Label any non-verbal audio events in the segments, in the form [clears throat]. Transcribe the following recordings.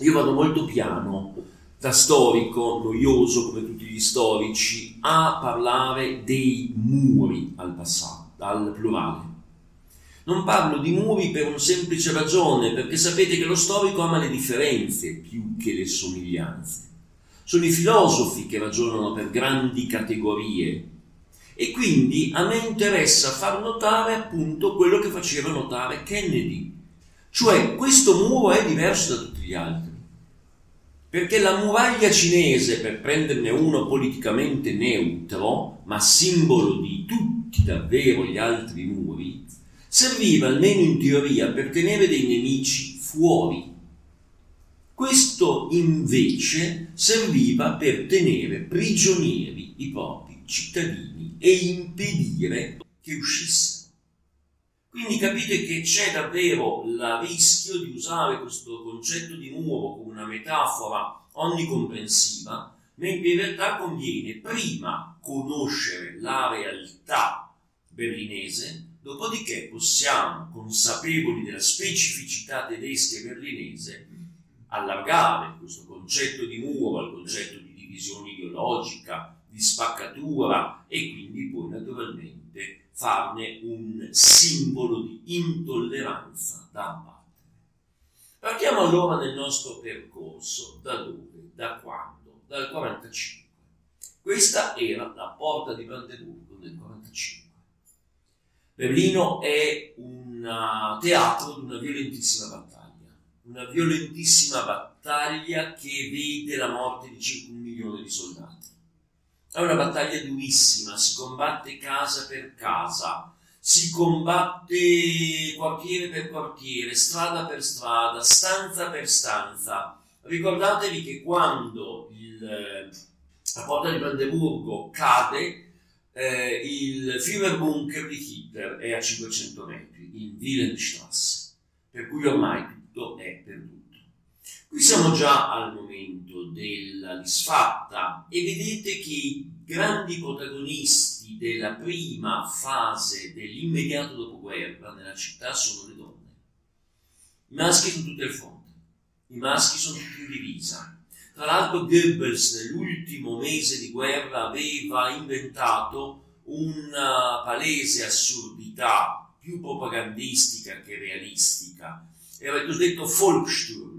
io vado molto piano, da storico, noioso come tutti gli storici, a parlare dei muri al passato, al plurale. Non parlo di muri per una semplice ragione, perché sapete che lo storico ama le differenze più che le somiglianze. Sono i filosofi che ragionano per grandi categorie e quindi a me interessa far notare appunto quello che faceva notare Kennedy, cioè questo muro è diverso da tutti gli altri. Perché la muraglia cinese, per prenderne uno politicamente neutro, ma simbolo di tutti davvero gli altri muri, serviva almeno in teoria per tenere dei nemici fuori. Questo invece serviva per tenere prigionieri i propri cittadini e impedire che uscissero. Quindi capite che c'è davvero il rischio di usare questo concetto di muro come una metafora onnicomprensiva, mentre in realtà conviene prima conoscere la realtà berlinese, dopodiché possiamo, consapevoli della specificità tedesca e berlinese, allargare questo concetto di muro al concetto di divisione ideologica, di spaccatura e quindi poi naturalmente farne un simbolo di intolleranza da abbattere. Partiamo allora nel nostro percorso. Da dove? Da quando? Dal 45. Questa era la porta di Brandeburgo nel 45. Berlino è un uh, teatro di una violentissima battaglia, una violentissima battaglia che vede la morte di circa un milione di soldati è una battaglia durissima, si combatte casa per casa, si combatte quartiere per quartiere, strada per strada, stanza per stanza. Ricordatevi che quando il, la porta di Brandeburgo cade, eh, il Führerbunker di Hitler è a 500 metri, in Wilhelmstrasse, per cui ormai tutto è perduto. Qui siamo già al momento della disfatta e vedete che i grandi protagonisti della prima fase dell'immediato dopoguerra nella città sono le donne. I maschi sono tutti al fronte, i maschi sono tutti in divisa. Tra l'altro Goebbels nell'ultimo mese di guerra aveva inventato una palese assurdità più propagandistica che realistica. Era il cosiddetto Volkssturm,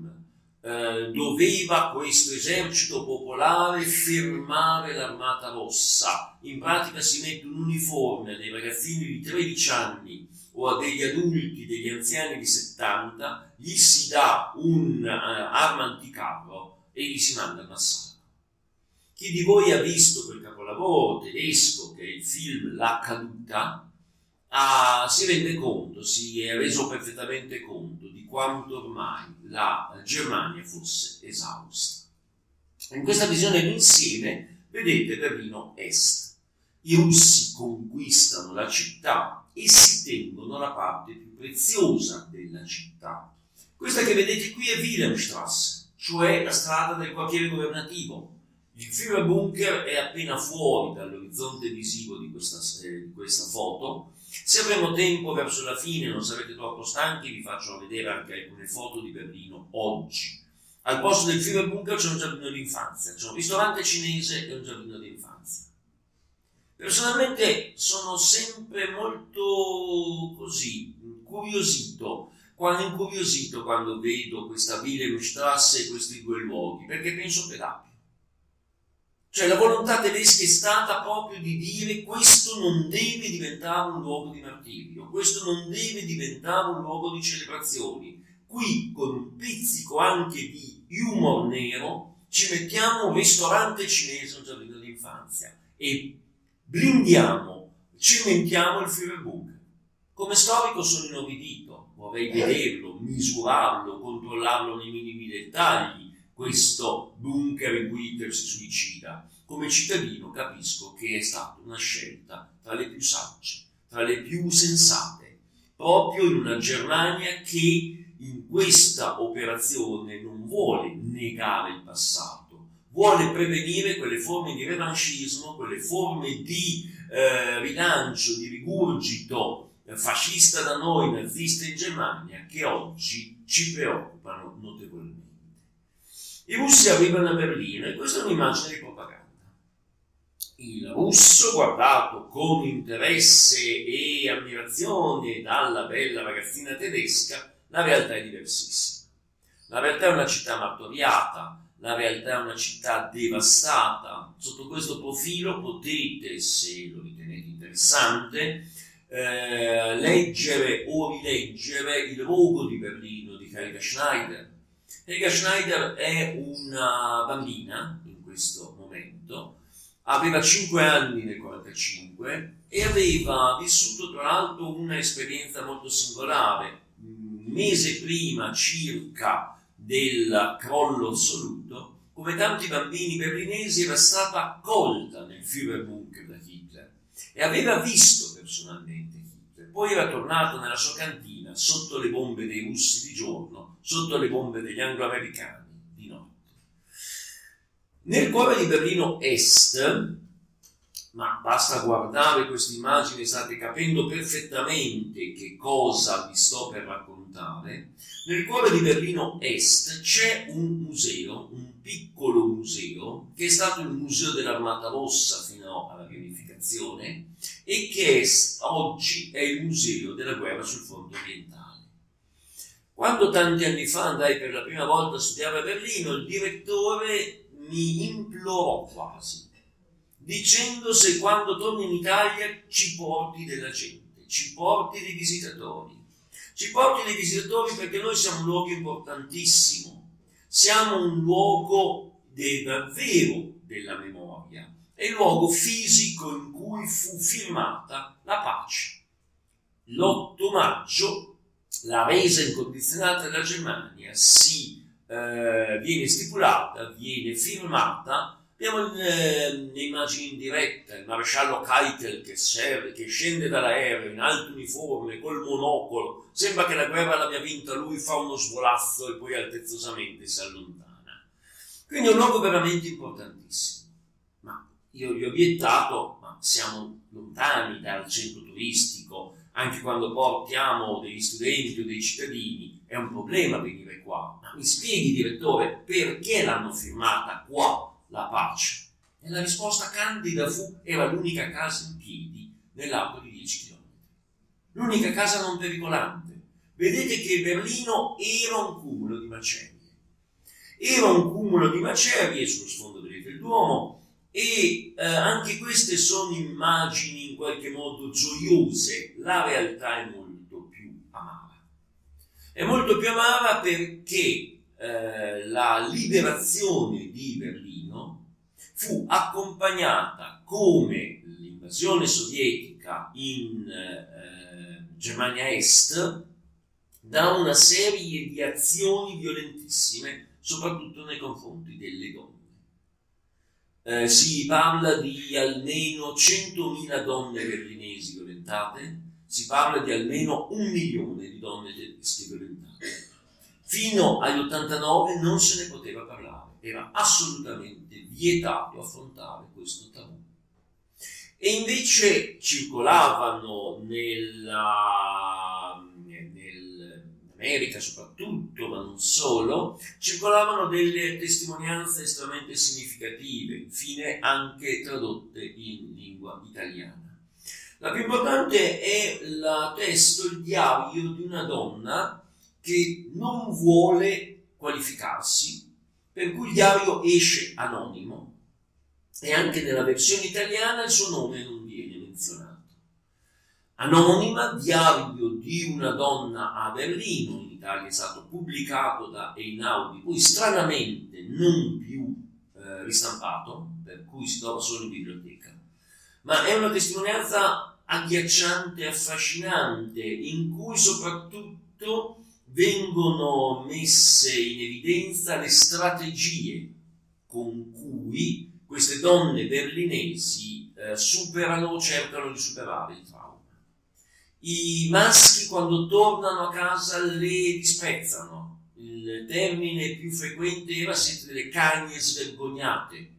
eh, doveva questo esercito popolare fermare l'armata rossa. In pratica si mette un uniforme a dei ragazzini di 13 anni o a degli adulti, degli anziani di 70, gli si dà un'arma uh, anticarro e li si manda al massacro. Chi di voi ha visto quel capolavoro tedesco che è il film La caduta, ah, si rende conto, si è reso perfettamente conto di quanto ormai la Germania fosse esausta. In questa visione d'insieme vedete Berlino Est. I russi conquistano la città e si tengono la parte più preziosa della città. Questa che vedete qui è Wilhelmstrasse, cioè la strada del quartiere governativo. Il Führerbunker è appena fuori dall'orizzonte visivo di questa, eh, di questa foto se avremo tempo verso la fine, non sarete troppo stanchi, vi faccio vedere anche alcune foto di Berlino oggi. Al posto del Führerbunker c'è un giardino d'infanzia, c'è un ristorante cinese e un giardino d'infanzia. Personalmente sono sempre molto così, incuriosito, quando incuriosito quando vedo questa Wilhelmstrasse e questi due luoghi, perché penso per api. Cioè la volontà tedesca è stata proprio di dire questo non deve diventare un luogo di martirio, questo non deve diventare un luogo di celebrazioni. Qui con un pizzico anche di humor nero ci mettiamo un ristorante cinese, un giardino d'infanzia e blindiamo, cementiamo il Führerbunker. Come storico sono inorridito, vorrei vederlo, misurarlo, controllarlo nei minimi dettagli, questo bunker in cui Hitler si suicida. Come cittadino capisco che è stata una scelta tra le più sagge, tra le più sensate, proprio in una Germania che in questa operazione non vuole negare il passato, vuole prevenire quelle forme di revanchismo, quelle forme di eh, rilancio, di rigurgito eh, fascista da noi, nazista in Germania, che oggi ci preoccupano. I russi arrivano a Berlino e questa è un'immagine di propaganda. Il russo, guardato con interesse e ammirazione dalla bella ragazzina tedesca, la realtà è diversissima. La realtà è una città martoriata, la realtà è una città devastata. Sotto questo profilo potete, se lo ritenete interessante, eh, leggere o rileggere Il rogo di Berlino di Helga Schneider. Helga Schneider è una bambina in questo momento, aveva 5 anni nel 1945 e aveva vissuto tra l'altro un'esperienza molto singolare. Un mese prima circa del crollo assoluto, come tanti bambini berlinesi era stata accolta nel Führerbunker da Hitler e aveva visto personalmente. Poi era tornato nella sua cantina sotto le bombe dei russi di giorno, sotto le bombe degli angloamericani di notte. Nel cuore di Berlino Est, ma basta guardare queste immagini, state capendo perfettamente che cosa vi sto per raccontare. Nel cuore di Berlino Est c'è un museo, un piccolo museo, che è stato il Museo dell'Armata Rossa fino alla riunificazione e che è, oggi è il Museo della guerra sul fronte orientale. Quando tanti anni fa andai per la prima volta a studiare a Berlino, il direttore mi implorò quasi, dicendo se quando torni in Italia ci porti della gente, ci porti dei visitatori. Ci porti dei visitatori perché noi siamo un luogo importantissimo, siamo un luogo de, davvero della memoria, è il luogo fisico in cui fu firmata la pace. L'8 maggio la resa incondizionata della Germania si eh, viene stipulata, viene firmata. Abbiamo eh, le immagini in diretta, il maresciallo Keitel che, serve, che scende dall'aereo in alto uniforme, col monocolo, sembra che la guerra l'abbia vinta lui, fa uno svolazzo e poi altezzosamente si allontana. Quindi è un luogo veramente importantissimo. Io gli ho obiettato, ma siamo lontani dal centro turistico, anche quando portiamo degli studenti o dei cittadini, è un problema venire qua. Ma mi spieghi, direttore, perché l'hanno firmata qua la pace? E la risposta candida fu, era l'unica casa in piedi nell'arco di 10 km. L'unica casa non pericolante. Vedete che Berlino era un cumulo di macerie. Era un cumulo di macerie sullo sfondo il Duomo, e eh, anche queste sono immagini in qualche modo gioiose, la realtà è molto più amara. È molto più amara perché eh, la liberazione di Berlino fu accompagnata come l'invasione sovietica in eh, Germania Est da una serie di azioni violentissime, soprattutto nei confronti delle donne eh, si parla di almeno 100.000 donne berlinesi violentate, si parla di almeno un milione di donne tedesche violentate. Fino agli 89 non se ne poteva parlare, era assolutamente vietato affrontare questo tabù. E invece circolavano nella, nell'America soprattutto, ma non solo, circolavano delle testimonianze estremamente significative, infine anche tradotte in lingua italiana. La più importante è il testo, il diario di una donna che non vuole qualificarsi, per cui il diario esce anonimo e anche nella versione italiana il suo nome non viene menzionato. Anonima, diario di una donna a Berlino, in Italia è stato pubblicato da Einaudi, poi stranamente non più eh, ristampato, per cui si trova solo in biblioteca, ma è una testimonianza agghiacciante, affascinante, in cui soprattutto vengono messe in evidenza le strategie con cui queste donne berlinesi eh, superano cercano di superare il trauma. I maschi quando tornano a casa le disprezzano. Il termine più frequente era siete delle cagne svergognate.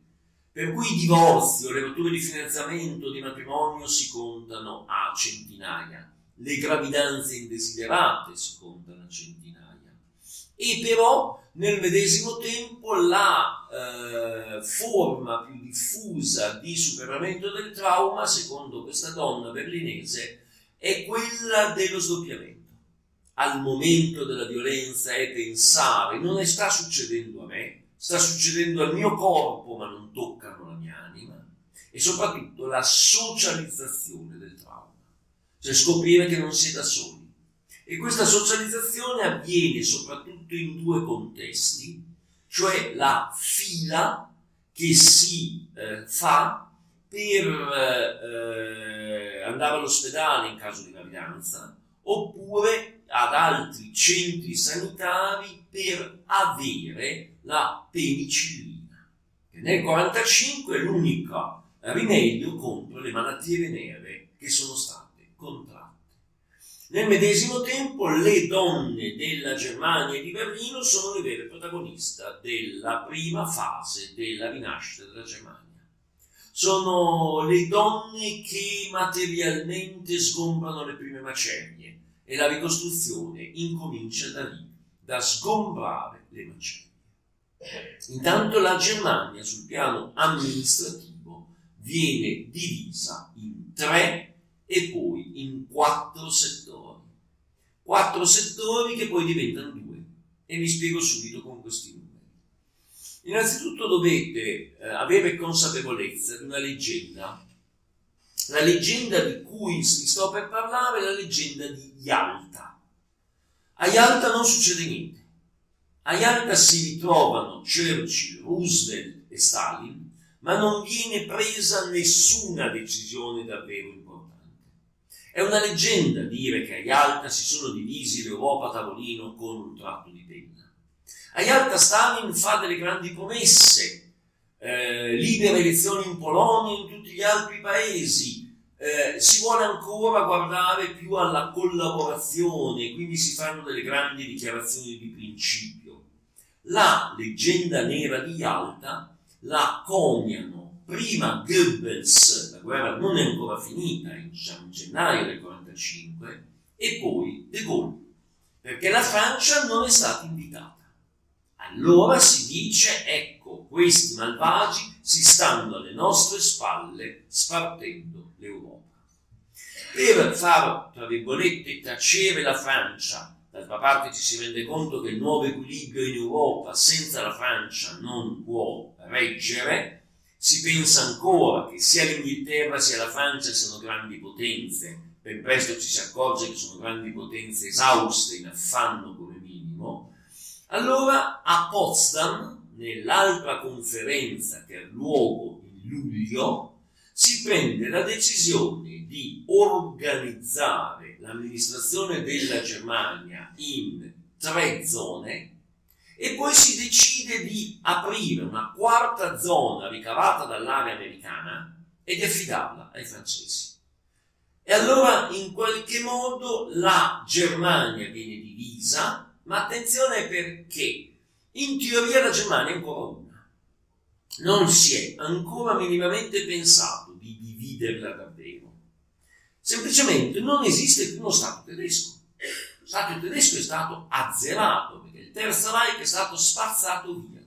Per cui i divorzi o le rotture di finanziamento di matrimonio si contano a centinaia. Le gravidanze indesiderate si contano a centinaia. E però nel medesimo tempo la eh, forma più diffusa di superamento del trauma, secondo questa donna berlinese, è quella dello sdoppiamento. Al momento della violenza è pensare, non è, sta succedendo a me, sta succedendo al mio corpo, ma non toccano la mia anima, e soprattutto la socializzazione del trauma, cioè scoprire che non si è da soli e questa socializzazione avviene soprattutto in due contesti, cioè la fila che si eh, fa per eh, andare all'ospedale in caso di gravidanza oppure ad altri centri sanitari per avere la penicillina, che nel 1945 è l'unico rimedio contro le malattie venere che sono state contratte. Nel medesimo tempo le donne della Germania e di Berlino sono le vere protagoniste della prima fase della rinascita della Germania. Sono le donne che materialmente sgombrano le prime macerie e la ricostruzione incomincia da lì, da sgombrare le macerie. Intanto la Germania sul piano amministrativo viene divisa in tre e poi in quattro settori. Quattro settori che poi diventano due e vi spiego subito con questi. Innanzitutto dovete eh, avere consapevolezza di una leggenda. La leggenda di cui vi sto per parlare è la leggenda di Yalta. A Yalta non succede niente. A Yalta si ritrovano Churchill, Roosevelt e Stalin, ma non viene presa nessuna decisione davvero importante è una leggenda dire che a Yalta si sono divisi l'Europa a tavolino con un tratto di penna. A Yalta Stalin fa delle grandi promesse, eh, libere elezioni in Polonia e in tutti gli altri paesi, eh, si vuole ancora guardare più alla collaborazione, quindi si fanno delle grandi dichiarazioni di principio. La leggenda nera di Yalta la coniano prima Goebbels, la guerra non è ancora finita, in gennaio del 1945, e poi De Gaulle, perché la Francia non è stata invitata. Allora si dice, ecco, questi malvagi si stanno alle nostre spalle spartendo l'Europa. Per far, tra virgolette, tacere la Francia, d'altra parte ci si rende conto che il nuovo equilibrio in Europa senza la Francia non può reggere, si pensa ancora che sia l'Inghilterra sia la Francia siano grandi potenze, ben presto ci si accorge che sono grandi potenze esauste, in affanno minimo, allora a Potsdam, nell'altra conferenza che ha luogo in luglio, si prende la decisione di organizzare l'amministrazione della Germania in tre zone e poi si decide di aprire una quarta zona ricavata dall'area americana e di affidarla ai francesi. E allora in qualche modo la Germania viene divisa, ma attenzione perché in teoria la Germania è ancora una. Non si è ancora minimamente pensato di dividerla davvero. Semplicemente non esiste più uno Stato tedesco. Lo Stato tedesco è stato azzerato il Terzo Reich è stato spazzato via.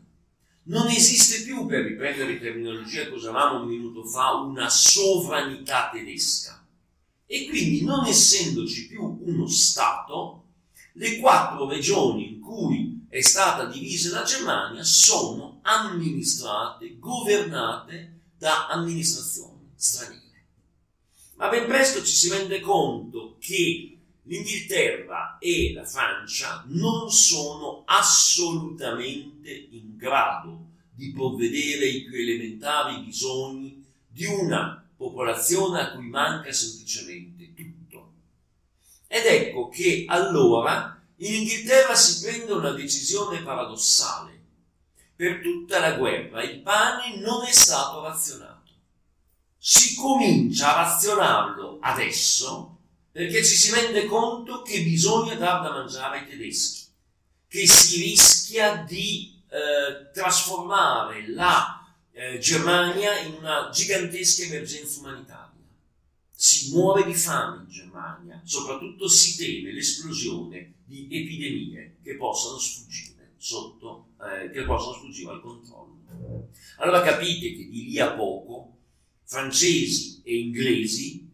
Non esiste più, per riprendere terminologia che usavamo un minuto fa, una sovranità tedesca. E quindi, non essendoci più uno Stato, le quattro regioni in cui è stata divisa la Germania sono amministrate, governate da amministrazioni straniere. Ma ben presto ci si rende conto che l'Inghilterra e la Francia non sono assolutamente in grado di provvedere ai più elementari bisogni di una popolazione a cui manca semplicemente. Ed ecco che allora in Inghilterra si prende una decisione paradossale. Per tutta la guerra il pane non è stato razionato. Si comincia a razionarlo adesso perché ci si rende conto che bisogna dar da mangiare ai tedeschi, che si rischia di eh, trasformare la eh, Germania in una gigantesca emergenza umanitaria. Si muore di fame in Germania, soprattutto si teme l'esplosione di epidemie che possano sfuggire sotto, eh, che possono sfuggire al controllo. Allora capite che di lì a poco francesi e inglesi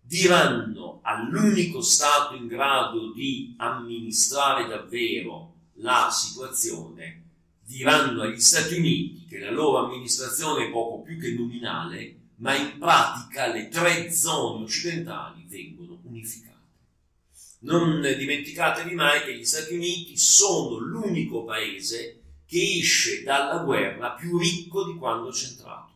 diranno all'unico Stato in grado di amministrare davvero la situazione, diranno agli Stati Uniti che la loro amministrazione è poco più che nominale, ma in pratica le tre zone occidentali vengono unificate. Non dimenticatevi mai che gli Stati Uniti sono l'unico paese che esce dalla guerra più ricco di quando c'è entrato.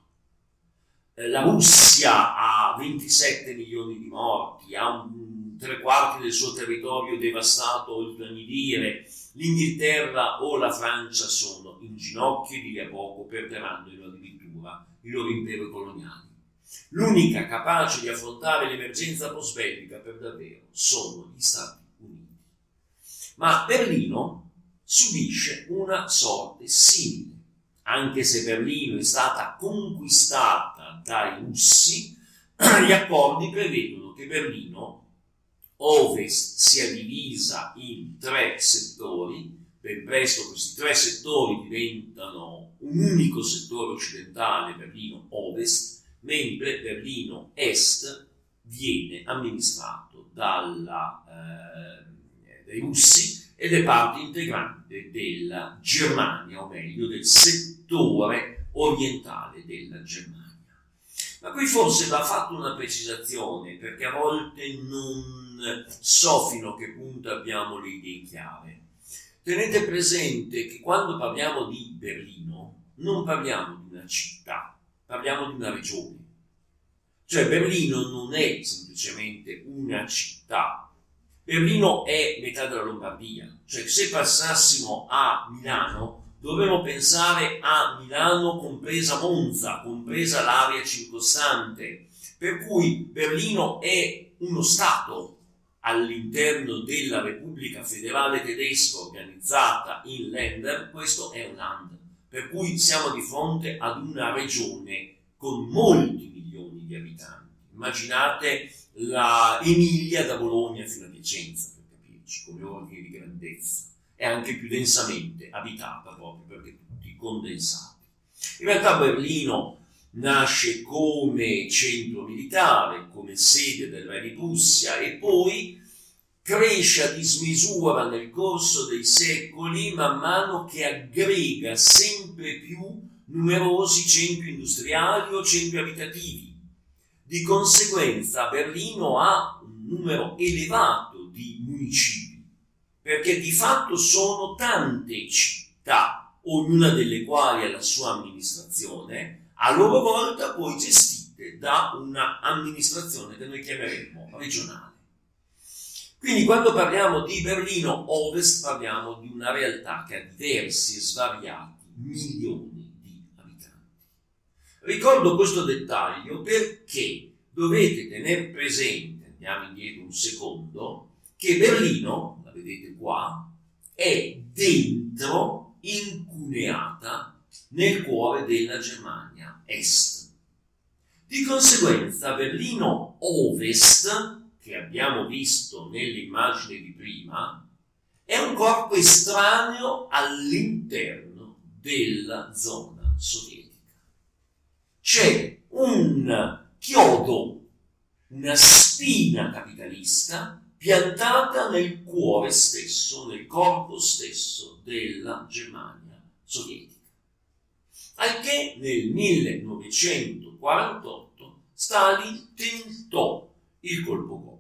Eh, la Russia ha 27 milioni di morti, ha un, tre quarti del suo territorio devastato oltre ogni dire, l'Inghilterra o la Francia sono in ginocchio e di a poco perderanno addirittura i loro imperi coloniali. L'unica capace di affrontare l'emergenza post-bellica per davvero sono gli Stati Uniti. Ma Berlino subisce una sorte simile, anche se Berlino è stata conquistata dai russi, [clears throat] gli accordi prevedono che Berlino ovest sia divisa in tre settori, ben presto questi tre settori diventano un unico settore occidentale, Berlino ovest, mentre Berlino Est viene amministrato dalla, eh, dai russi ed è parte integrante della Germania, o meglio del settore orientale della Germania. Ma qui forse va fatta una precisazione, perché a volte non so fino a che punto abbiamo le idee chiare. Tenete presente che quando parliamo di Berlino non parliamo di una città, parliamo di una regione. Cioè Berlino non è semplicemente una città. Berlino è metà della Lombardia. Cioè se passassimo a Milano dovremmo pensare a Milano compresa Monza, compresa l'area circostante. Per cui Berlino è uno Stato all'interno della Repubblica Federale Tedesca organizzata in Länder, questo è un Land per cui siamo di fronte ad una regione con molti milioni di abitanti. Immaginate la Emilia da Bologna fino a Vicenza, per capirci, come ordine di grandezza, e anche più densamente abitata proprio perché tutti condensati. In realtà Berlino nasce come centro militare, come sede del re di Prussia e poi cresce a dismisura nel corso dei secoli man mano che aggrega sempre più numerosi centri industriali o centri abitativi. Di conseguenza Berlino ha un numero elevato di municipi, perché di fatto sono tante città, ognuna delle quali ha la sua amministrazione, a loro volta poi gestite da una amministrazione che noi chiameremmo regionale. Quindi quando parliamo di Berlino Ovest parliamo di una realtà che ha diversi e svariati milioni di abitanti. Ricordo questo dettaglio perché dovete tenere presente, andiamo indietro un secondo, che Berlino, la vedete qua, è dentro, incuneata nel cuore della Germania Est. Di conseguenza Berlino Ovest che abbiamo visto nell'immagine di prima è un corpo estraneo all'interno della zona sovietica. C'è un chiodo, una spina capitalista piantata nel cuore stesso, nel corpo stesso della Germania sovietica. Al che nel 1948 Stalin tentò il colpo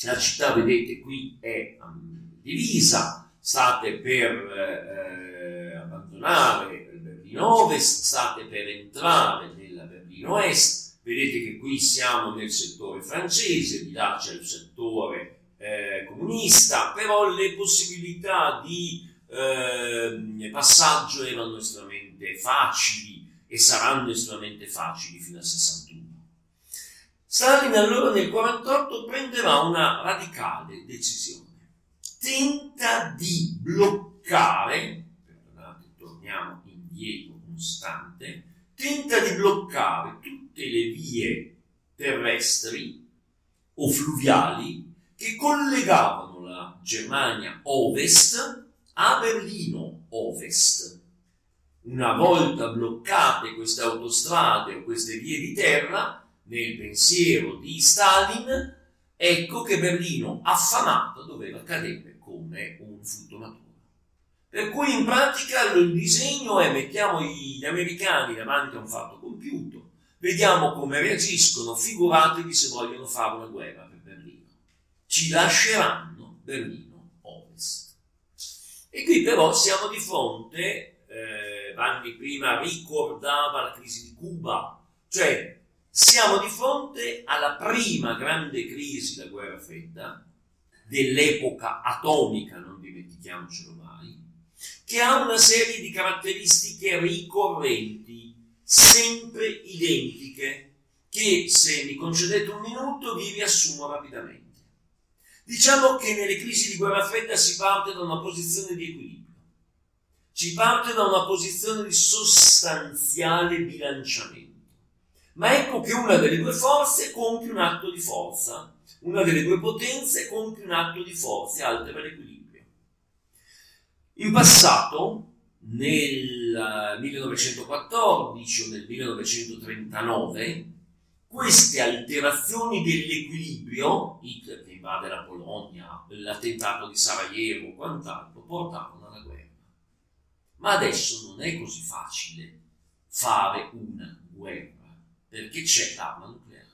gol. La città, vedete, qui è um, divisa, state per eh, abbandonare il Berlino Ovest, state per entrare nella Berlino Est, vedete che qui siamo nel settore francese, di là c'è il settore eh, comunista, però le possibilità di eh, passaggio erano estremamente facili e saranno estremamente facili fino al 61. Stalin allora nel 1948 prenderà una radicale decisione. Tenta di bloccare, perdonate, torniamo indietro un istante, tenta di bloccare tutte le vie terrestri o fluviali che collegavano la Germania ovest a Berlino ovest. Una volta bloccate queste autostrade o queste vie di terra, nel pensiero di Stalin, ecco che Berlino affamato doveva cadere come un frutto maturo. Per cui in pratica il disegno è mettiamo gli americani davanti a un fatto compiuto, vediamo come reagiscono, figuratevi se vogliono fare una guerra per Berlino. Ci lasceranno Berlino Ovest. E qui però siamo di fronte, eh, Vanni prima ricordava la crisi di Cuba, cioè siamo di fronte alla prima grande crisi della guerra fredda, dell'epoca atomica, non dimentichiamocelo mai, che ha una serie di caratteristiche ricorrenti, sempre identiche, che se mi concedete un minuto vi riassumo rapidamente. Diciamo che nelle crisi di guerra fredda si parte da una posizione di equilibrio, si parte da una posizione di sostanziale bilanciamento. Ma ecco che una delle due forze compie un atto di forza, una delle due potenze compie un atto di forza e altera l'equilibrio. In passato, nel 1914 o nel 1939, queste alterazioni dell'equilibrio, Hitler che invade la Polonia, l'attentato di Sarajevo, quant'altro, portavano alla guerra. Ma adesso non è così facile fare una guerra, perché c'è l'arma nucleare.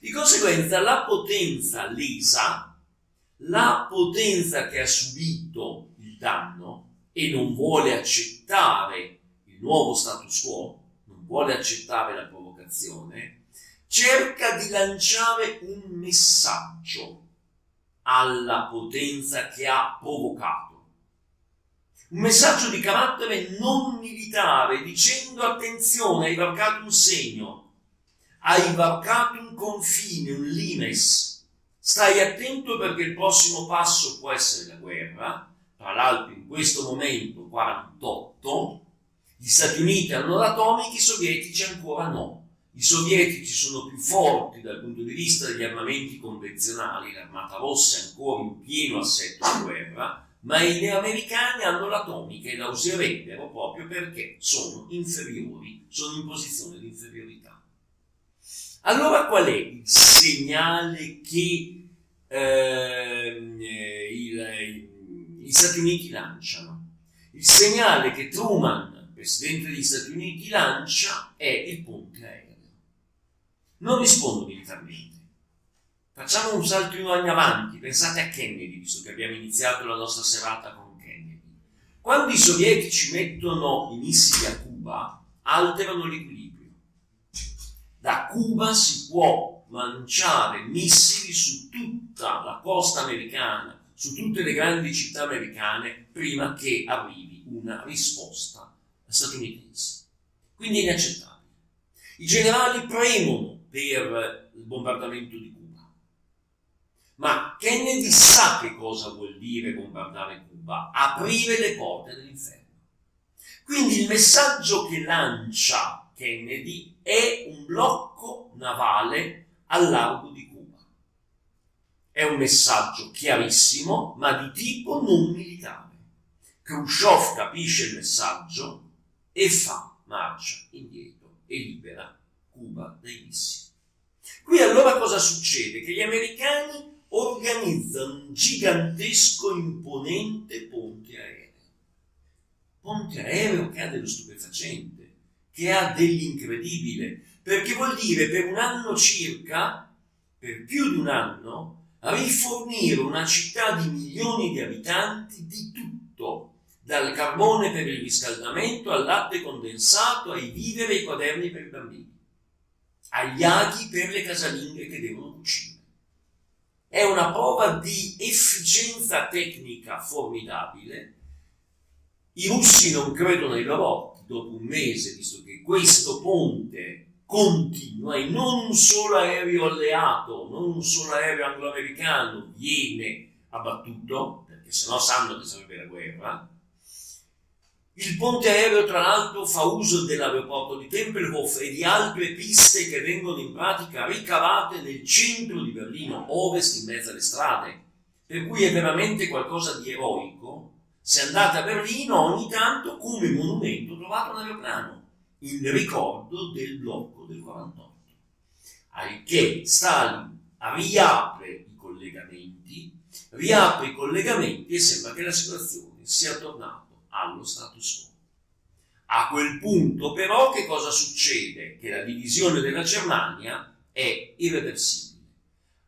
Di conseguenza la potenza lesa, la potenza che ha subito danno e non vuole accettare il nuovo status quo, non vuole accettare la provocazione, cerca di lanciare un messaggio alla potenza che ha provocato. Un messaggio di carattere non militare dicendo attenzione, hai varcato un segno, hai varcato un confine, un limes, stai attento perché il prossimo passo può essere la guerra, tra l'altro in questo momento 48, gli Stati Uniti hanno l'atomica, i sovietici ancora no. I sovietici sono più forti dal punto di vista degli armamenti convenzionali, l'armata rossa è ancora in pieno assetto di guerra, ma gli americani hanno l'atomica e la userebbero proprio perché sono inferiori, sono in posizione di inferiorità. Allora qual è il segnale che eh, il, gli Stati Uniti lanciano. Il segnale che Truman, presidente degli Stati Uniti, lancia è il ponte aereo. Non rispondo militarmente. Facciamo un salto in avanti, pensate a Kennedy, visto che abbiamo iniziato la nostra serata con Kennedy. Quando i sovietici mettono i missili a Cuba, alterano l'equilibrio. Da Cuba si può lanciare missili su tutta la costa americana su tutte le grandi città americane prima che arrivi una risposta statunitense. Quindi è inaccettabile. I generali premono per il bombardamento di Cuba, ma Kennedy sa che cosa vuol dire bombardare Cuba, aprire le porte dell'inferno. Quindi il messaggio che lancia Kennedy è un blocco navale al largo di Cuba. È un messaggio chiarissimo, ma di tipo non militare. Khrushchev capisce il messaggio e fa marcia indietro e libera Cuba dai missili. Qui allora cosa succede? Che gli americani organizzano un gigantesco imponente ponte aereo. Ponte aereo che ha dello stupefacente, che ha dell'incredibile, perché vuol dire per un anno circa, per più di un anno, rifornire una città di milioni di abitanti di tutto, dal carbone per il riscaldamento al latte condensato, ai viveri e ai quaderni per i bambini, agli aghi per le casalinghe che devono cucire. È una prova di efficienza tecnica formidabile. I russi non credono ai loro occhi dopo un mese, visto che questo ponte continua e non un solo aereo alleato, non un solo aereo anglo-americano viene abbattuto, perché sennò sanno che sarebbe la guerra, Il ponte aereo, tra l'altro, fa uso dell'aeroporto di Tempelhof e di altre piste che vengono in pratica ricavate nel centro di Berlino, ovest, in mezzo alle strade. Per cui è veramente qualcosa di eroico. Se andate a Berlino, ogni tanto, come monumento, trovate un aeroplano, in ricordo del blocco del 48. Al che Stalin riapre i collegamenti, riapre i collegamenti e sembra che la situazione sia tornata allo status quo. A quel punto però che cosa succede? Che la divisione della Germania è irreversibile.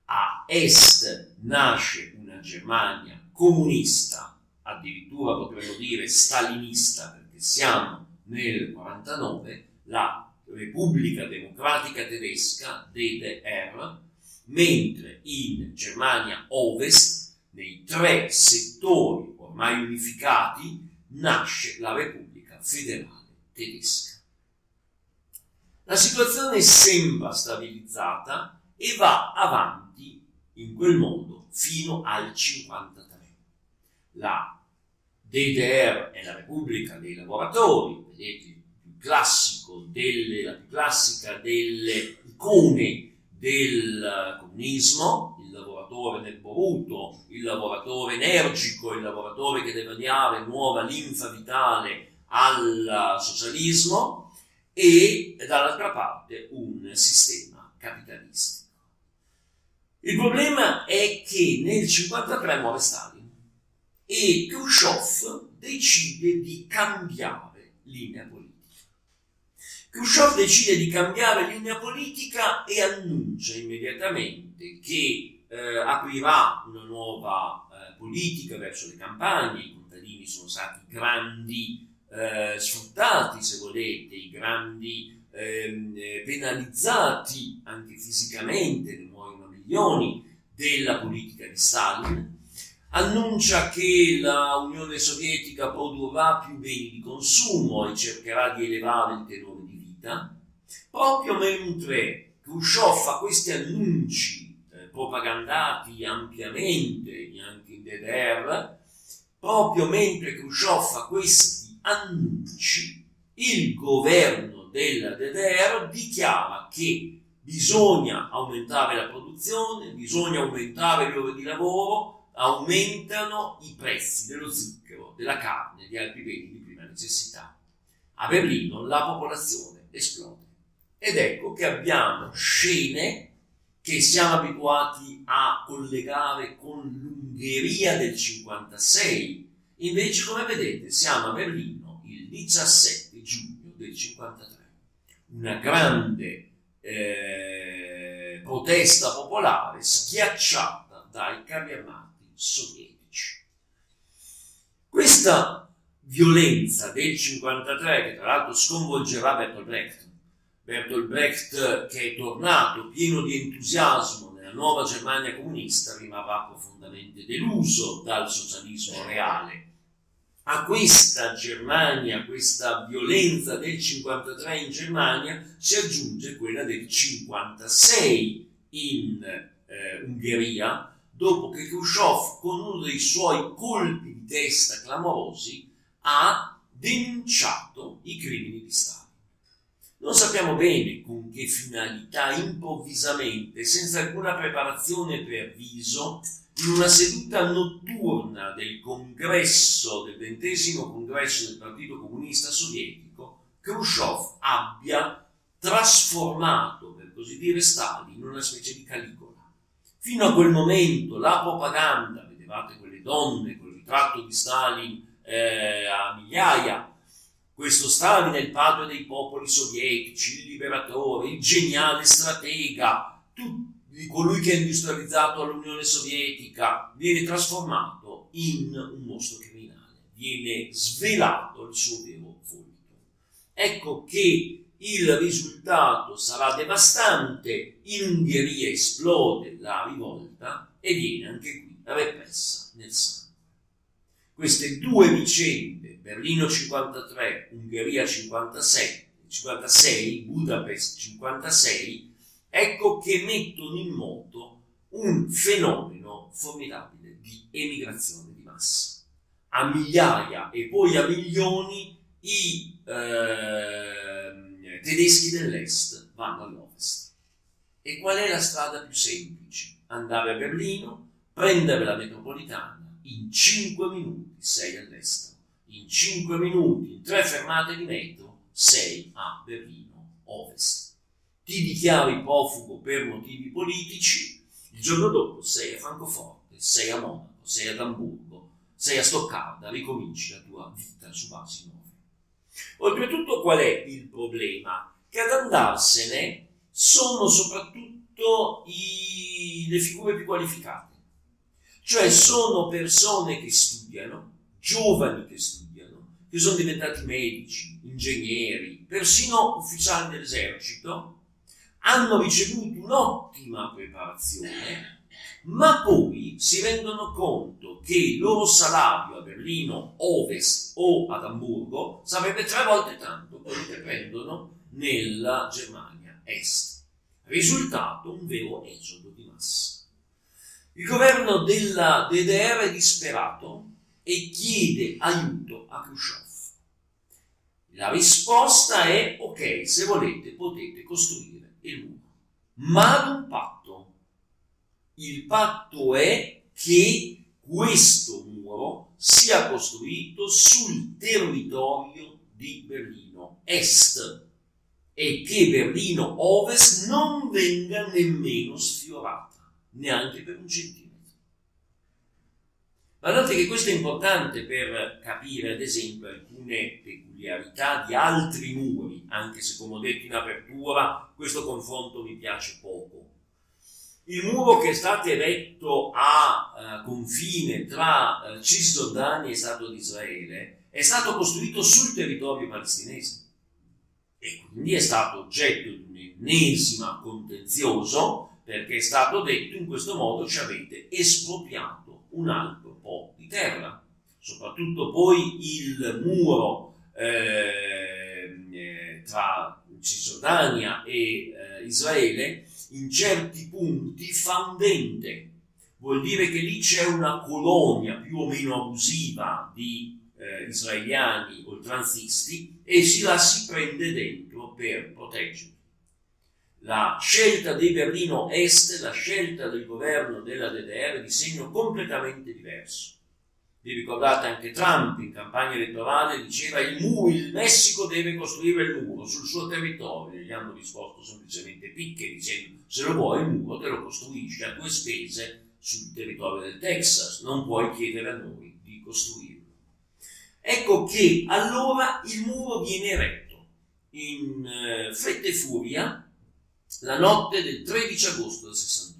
A est nasce una Germania comunista, addirittura potremmo dire stalinista, perché siamo nel 49, la Repubblica Democratica Tedesca, DDR, mentre in Germania Ovest, nei tre settori ormai unificati, nasce la Repubblica Federale Tedesca. La situazione sembra stabilizzata e va avanti in quel modo fino al 53. La DDR è la Repubblica dei lavoratori, vedete classico delle, la più classica delle icone del comunismo, lavoratore nel voluto, il lavoratore energico, il lavoratore che deve dare nuova linfa vitale al socialismo e dall'altra parte un sistema capitalistico. Il problema è che nel 1953 muore Stalin e Khrushchev decide di cambiare linea politica. Khrushchev decide di cambiare linea politica e annuncia immediatamente che eh, aprirà una nuova eh, politica verso le campagne, i contadini sono stati grandi eh, sfruttati, se volete, i grandi ehm, eh, penalizzati anche fisicamente, ne muoiono milioni, della politica di Stalin, annuncia che la Unione Sovietica produrrà più beni di consumo e cercherà di elevare il tenore di vita, proprio mentre Khrushchev fa questi annunci propagandati ampiamente anche in DDR, proprio mentre Khrushchev fa questi annunci, il governo della DDR dichiara che bisogna aumentare la produzione, bisogna aumentare le ore di lavoro, aumentano i prezzi dello zucchero, della carne, di altri beni di prima necessità. A Berlino la popolazione esplode. Ed ecco che abbiamo scene che siamo abituati a collegare con l'Ungheria del 56. Invece, come vedete, siamo a Berlino il 17 giugno del 53. Una grande eh, protesta popolare schiacciata dai carri armati sovietici. Questa violenza del 53, che tra l'altro sconvolgerà Bertolt Brecht, Bertolt Brecht, che è tornato pieno di entusiasmo nella nuova Germania comunista, rimarrà profondamente deluso dal socialismo reale. A questa Germania, a questa violenza del 53 in Germania, si aggiunge quella del 56 in eh, Ungheria, dopo che Khrushchev, con uno dei suoi colpi di testa clamorosi, ha denunciato i crimini di Stato. Non sappiamo bene con che finalità improvvisamente, senza alcuna preparazione per viso, in una seduta notturna del congresso, del ventesimo congresso del Partito Comunista Sovietico, Khrushchev abbia trasformato, per così dire, Stalin in una specie di Caligola. Fino a quel momento la propaganda, vedevate quelle donne con il ritratto di Stalin eh, a migliaia, questo Stalin è il padre dei popoli sovietici, il liberatore, il geniale stratega, di colui che ha industrializzato l'Unione Sovietica, viene trasformato in un mostro criminale, viene svelato il suo vero volto. Ecco che il risultato sarà devastante, in Ungheria esplode la rivolta e viene anche qui repressa nel sangue. Queste due vicende Berlino 53, Ungheria 56, 56, Budapest 56, ecco che mettono in moto un fenomeno formidabile di emigrazione di massa. A migliaia e poi a milioni i eh, tedeschi dell'est vanno all'ovest. E qual è la strada più semplice? Andare a Berlino, prendere la metropolitana, in 5 minuti sei all'estero, in 5 minuti, in tre fermate di metro, sei a Berlino ovest. Ti dichiari profugo per motivi politici, il giorno dopo sei a Francoforte, sei a Monaco, sei ad Amburgo, sei a Stoccarda, ricominci la tua vita su basi nuove. Oltretutto qual è il problema? Che ad andarsene sono soprattutto i, le figure più qualificate, cioè sono persone che studiano, giovani che studiano, che sono diventati medici, ingegneri, persino ufficiali dell'esercito, hanno ricevuto un'ottima preparazione ma poi si rendono conto che il loro salario a Berlino Ovest o ad Amburgo sarebbe tre volte tanto quello che prendono nella Germania Est. Risultato un vero esodo di massa. Il governo della DDR è disperato e chiede aiuto a Khrushchev. La risposta è ok, se volete potete costruire il muro, ma ad un patto il patto è che questo muro sia costruito sul territorio di Berlino Est e che Berlino Ovest non venga nemmeno sfiorata, neanche per un centimetro. Guardate che questo è importante per capire, ad esempio, alcune peculiarità di altri muri, anche se, come ho detto in apertura, questo confronto mi piace poco. Il muro che è stato eretto a uh, confine tra uh, Cisgiordania e Stato di Israele è stato costruito sul territorio palestinese e quindi è stato oggetto di un ennesimo contenzioso perché è stato detto in questo modo ci avete espropriato un altro po' di terra. Soprattutto poi il muro eh, tra Cisgiordania e eh, Israele in certi punti fandente. Vuol dire che lì c'è una colonia più o meno abusiva di eh, israeliani oltranzisti e si la si prende dentro per proteggerli. La scelta di Berlino Est, la scelta del governo della DDR di segno completamente diverso. Vi ricordate anche Trump in campagna elettorale diceva il, muro, il Messico deve costruire il muro sul suo territorio. Gli hanno risposto semplicemente picche dicendo se lo vuoi il muro te lo costruisci a tue spese sul territorio del Texas, non puoi chiedere a noi di costruirlo. Ecco che allora il muro viene eretto in eh, fretta e furia la notte del 13 agosto del 61.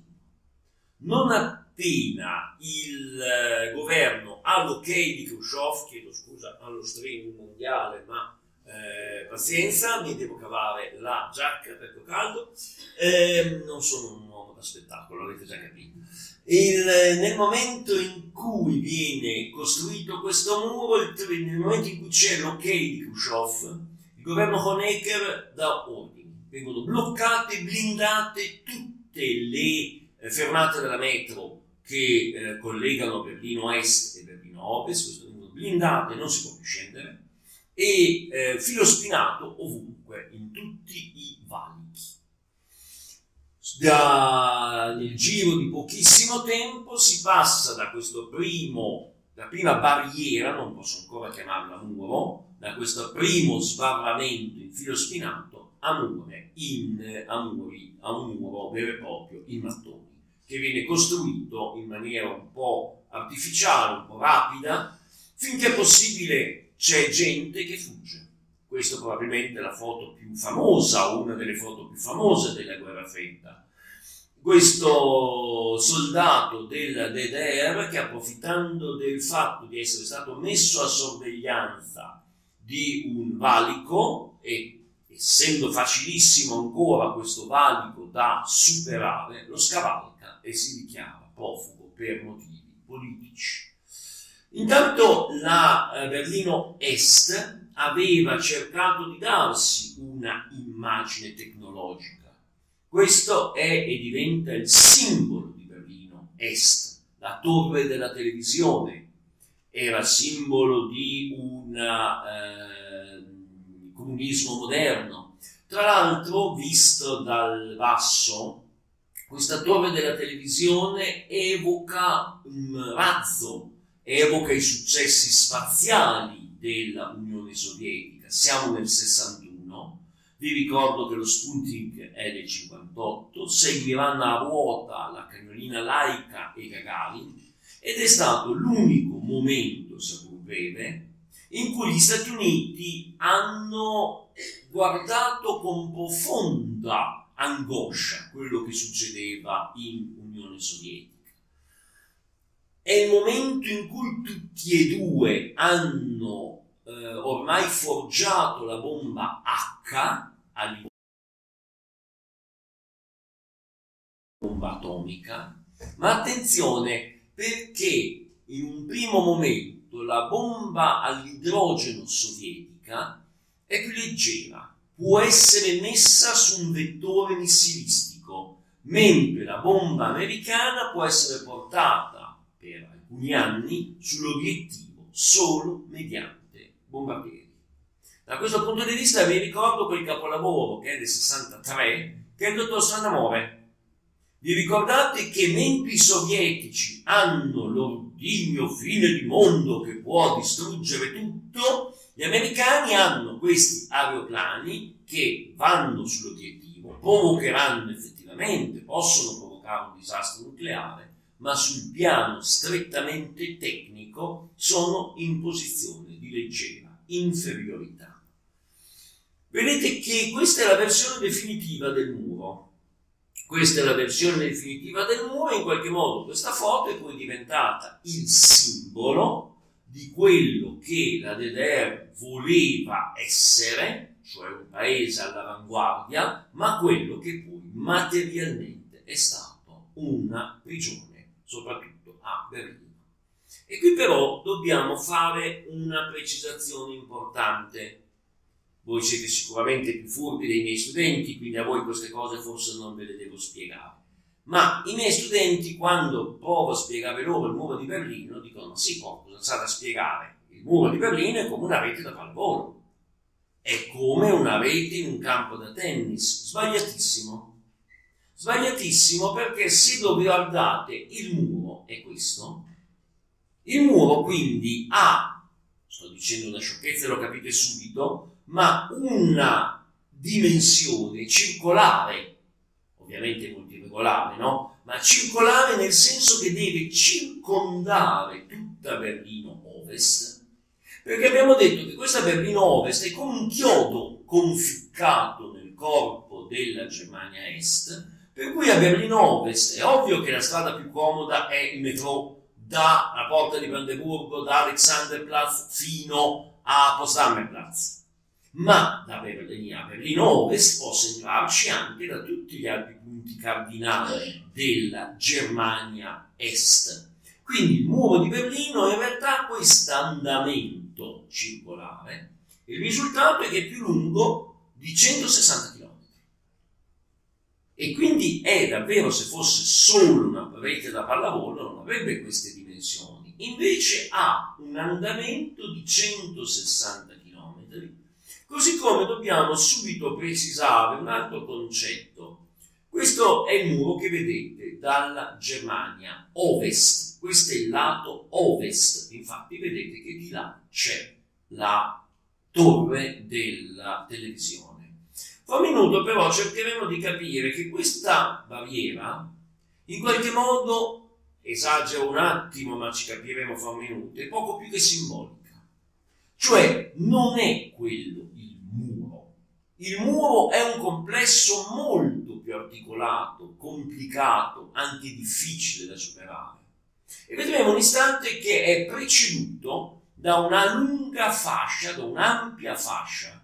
Non appena il eh, governo ha l'ok di Khrushchev, chiedo scusa allo streaming mondiale, ma eh, pazienza, mi devo cavare la giacca perché ho caldo, eh, non sono un uomo da spettacolo, avete già capito. Il, nel momento in cui viene costruito questo muro, il, nel momento in cui c'è l'ok di Khrushchev, il governo Honecker dà ordini, vengono bloccate, blindate tutte le eh, fermate della metro che eh, collegano Berlino Est e Berlino Ovest, questo vengono blindate, non si può più scendere, e eh, filo spinato ovunque, in tutti i valichi. Da, nel giro di pochissimo tempo si passa da questo primo, la prima barriera, non posso ancora chiamarla muro, da questo primo sbarramento in filo spinato a, mure in, a, muri, a un muro vero e proprio in mattoni che viene costruito in maniera un po' artificiale, un po' rapida, finché possibile c'è gente che fugge. Questa probabilmente è la foto più famosa, una delle foto più famose della guerra fredda. Questo soldato della DDR che approfittando del fatto di essere stato messo a sorveglianza di un valico e essendo facilissimo ancora questo valico da superare, lo scavalca e si dichiara profugo per motivi politici. Intanto la eh, Berlino Est aveva cercato di darsi una immagine tecnologica. Questo è e diventa il simbolo di Berlino Est, la torre della televisione, era simbolo di una, eh, comunismo moderno. Tra l'altro, visto dal basso, questa torre della televisione evoca un razzo, evoca i successi spaziali della Unione Sovietica. Siamo nel 61, vi ricordo che lo Sputnik è del 58, seguiranno a ruota la cagnolina Laika e Gagarin ed è stato l'unico momento, seppur breve, in cui gli Stati Uniti hanno guardato con profonda angoscia quello che succedeva in Unione Sovietica. È il momento in cui tutti e due hanno eh, ormai forgiato la bomba H all'interno bomba atomica, ma attenzione perché in un primo momento la bomba all'idrogeno sovietica è più leggera, può essere messa su un vettore missilistico, mentre la bomba americana può essere portata per alcuni anni sull'obiettivo solo mediante bombardieri. Da questo punto di vista vi ricordo quel capolavoro che è del 63, che è il dottor Sanamore. Vi ricordate che mentre i sovietici hanno l'ordigno fine di mondo che può distruggere tutto, gli americani hanno questi aeroplani che vanno sull'obiettivo, provocheranno effettivamente, possono provocare un disastro nucleare, ma sul piano strettamente tecnico sono in posizione di leggera inferiorità. Vedete che questa è la versione definitiva del muro. Questa è la versione definitiva del muro, in qualche modo questa foto è poi diventata il simbolo di quello che la DDR voleva essere, cioè un paese all'avanguardia, ma quello che poi materialmente è stato una prigione, soprattutto a Berlino. E qui però dobbiamo fare una precisazione importante. Voi siete sicuramente più furbi dei miei studenti, quindi a voi queste cose forse non ve le devo spiegare. Ma i miei studenti, quando provo a spiegare loro il muro di Berlino, dicono: Sì, poi cosa state a spiegare? Il muro di Berlino è come una rete da pallavolo, è come una rete in un campo da tennis. Sbagliatissimo. Sbagliatissimo perché se lo guardate, il muro è questo. Il muro quindi ha, sto dicendo una sciocchezza, lo capite subito, ma una dimensione circolare, ovviamente multirregolare, no? Ma circolare nel senso che deve circondare tutta Berlino Ovest, perché abbiamo detto che questa Berlino Ovest è come un chiodo conficcato nel corpo della Germania Est, per cui a Berlino Ovest è ovvio che la strada più comoda è il metro dalla porta di Brandeburgo, da Alexanderplatz fino a Potsdamerplatz ma da Berlino Ovest posso entrarci anche da tutti gli altri punti cardinali della Germania Est. Quindi il muro di Berlino è in realtà questo andamento circolare. Il risultato è che è più lungo di 160 km. E quindi è davvero, se fosse solo una rete da pallavolo, non avrebbe queste dimensioni. Invece ha un andamento di 160 km Così come dobbiamo subito precisare un altro concetto. Questo è il muro che vedete dalla Germania ovest, questo è il lato ovest, infatti vedete che di là c'è la torre della televisione. Fra un minuto però cercheremo di capire che questa barriera in qualche modo, esagero un attimo ma ci capiremo fra un minuto, è poco più che simbolica. Cioè non è quello il muro è un complesso molto più articolato, complicato, anche difficile da superare. E vedremo un istante che è preceduto da una lunga fascia, da un'ampia fascia.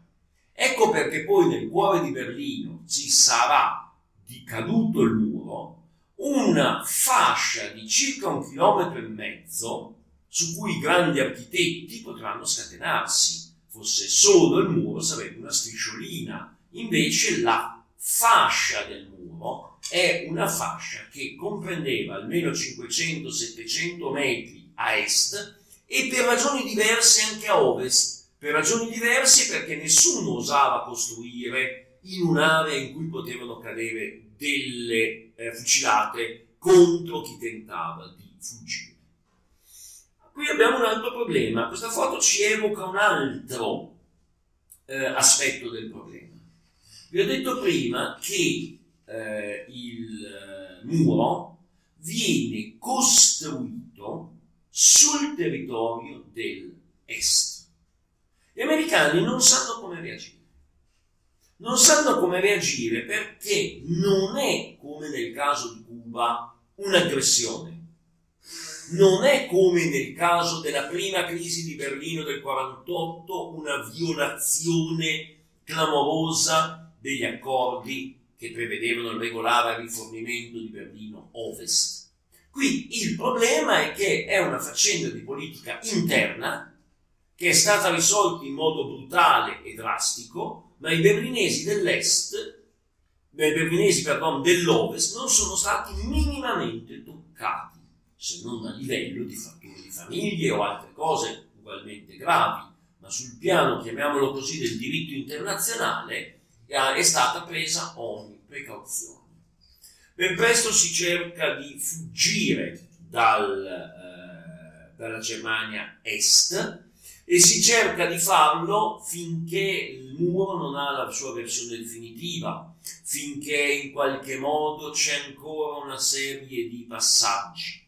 Ecco perché poi nel cuore di Berlino ci sarà, di caduto il muro, una fascia di circa un chilometro e mezzo su cui i grandi architetti potranno scatenarsi fosse solo il muro sarebbe una strisciolina, invece la fascia del muro è una fascia che comprendeva almeno 500-700 metri a est e per ragioni diverse anche a ovest, per ragioni diverse perché nessuno osava costruire in un'area in cui potevano cadere delle eh, fucilate contro chi tentava di fuggire. Qui abbiamo un altro problema, questa foto ci evoca un altro eh, aspetto del problema. Vi ho detto prima che eh, il eh, muro viene costruito sul territorio dell'est. Gli americani non sanno come reagire. Non sanno come reagire perché non è come nel caso di Cuba un'aggressione. Non è come nel caso della prima crisi di Berlino del 48 una violazione clamorosa degli accordi che prevedevano il regolare rifornimento di Berlino Ovest. Qui il problema è che è una faccenda di politica interna che è stata risolta in modo brutale e drastico, ma i berlinesi dell'est, i berlinesi perdon, dell'ovest non sono stati minimamente toccati, se non a livello di fattori di famiglie o altre cose ugualmente gravi, ma sul piano, chiamiamolo così, del diritto internazionale è stata presa ogni precauzione. Ben presto si cerca di fuggire dal, eh, dalla Germania Est e si cerca di farlo finché il muro non ha la sua versione definitiva, finché in qualche modo c'è ancora una serie di passaggi.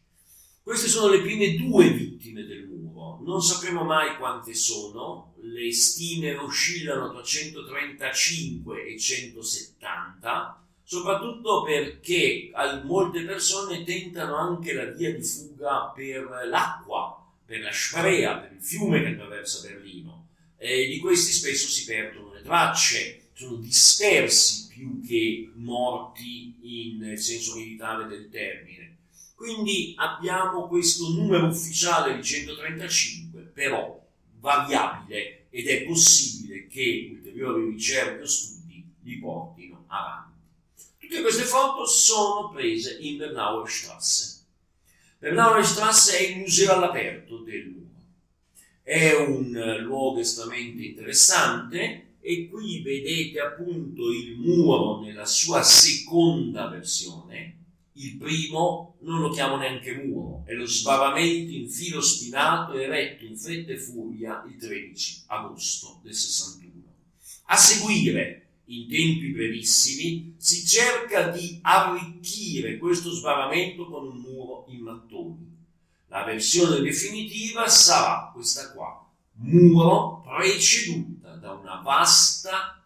Queste sono le prime due vittime del muro, non sapremo mai quante sono, le stime oscillano tra 135 e 170, soprattutto perché molte persone tentano anche la via di fuga per l'acqua, per la Sprea, per il fiume che attraversa Berlino. E di questi spesso si perdono le tracce, sono dispersi più che morti in senso militare del termine. Quindi abbiamo questo numero ufficiale di 135, però variabile ed è possibile che ulteriori ricerche o studi li portino avanti. Tutte queste foto sono prese in Bernauer Strasse. Bernauer Strasse è il museo all'aperto del muro. È un luogo estremamente interessante e qui vedete appunto il muro nella sua seconda versione, il primo non lo chiamo neanche muro, è lo sbarramento in filo spinato eretto in fretta e furia il 13 agosto del 61. A seguire, in tempi brevissimi, si cerca di arricchire questo sbarramento con un muro in mattoni. La versione definitiva sarà questa qua, muro preceduta da una vasta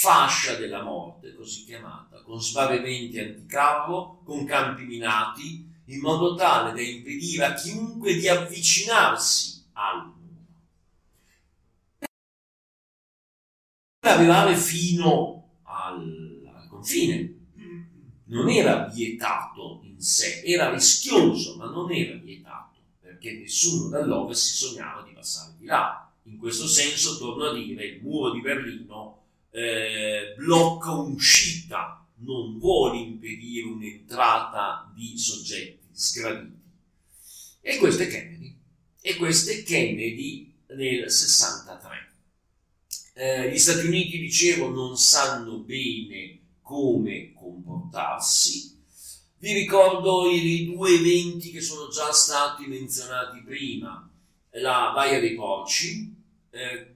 fascia della morte, così chiamata, con sbarramenti anticarro, con campi minati, in modo tale da impedire a chiunque di avvicinarsi al muro. Per arrivare fino al, confine non era vietato in sé, era rischioso, ma non era vietato, perché nessuno dall'ovest si sognava di passare di là. In questo senso, torno a dire, il muro di Berlino eh, blocca un'uscita, non vuole impedire un'entrata di soggetti sgraditi. E questo è Kennedy. E questo è Kennedy nel 63. Eh, gli Stati Uniti, dicevo, non sanno bene come comportarsi. Vi ricordo i due eventi che sono già stati menzionati prima. La Baia dei Porci, eh,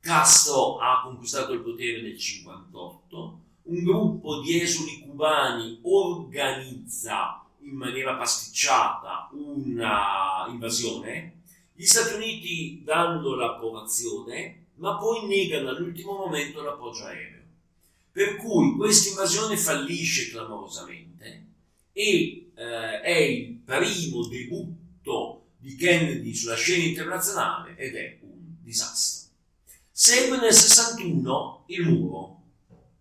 Castro ha conquistato il potere nel 58, un gruppo di esuli cubani organizza in maniera pasticciata una invasione, gli Stati Uniti danno l'approvazione, ma poi negano all'ultimo momento l'appoggio aereo. Per cui questa invasione fallisce clamorosamente e eh, è il primo debutto di Kennedy sulla scena internazionale ed è un disastro. Segue nel 61 il muro.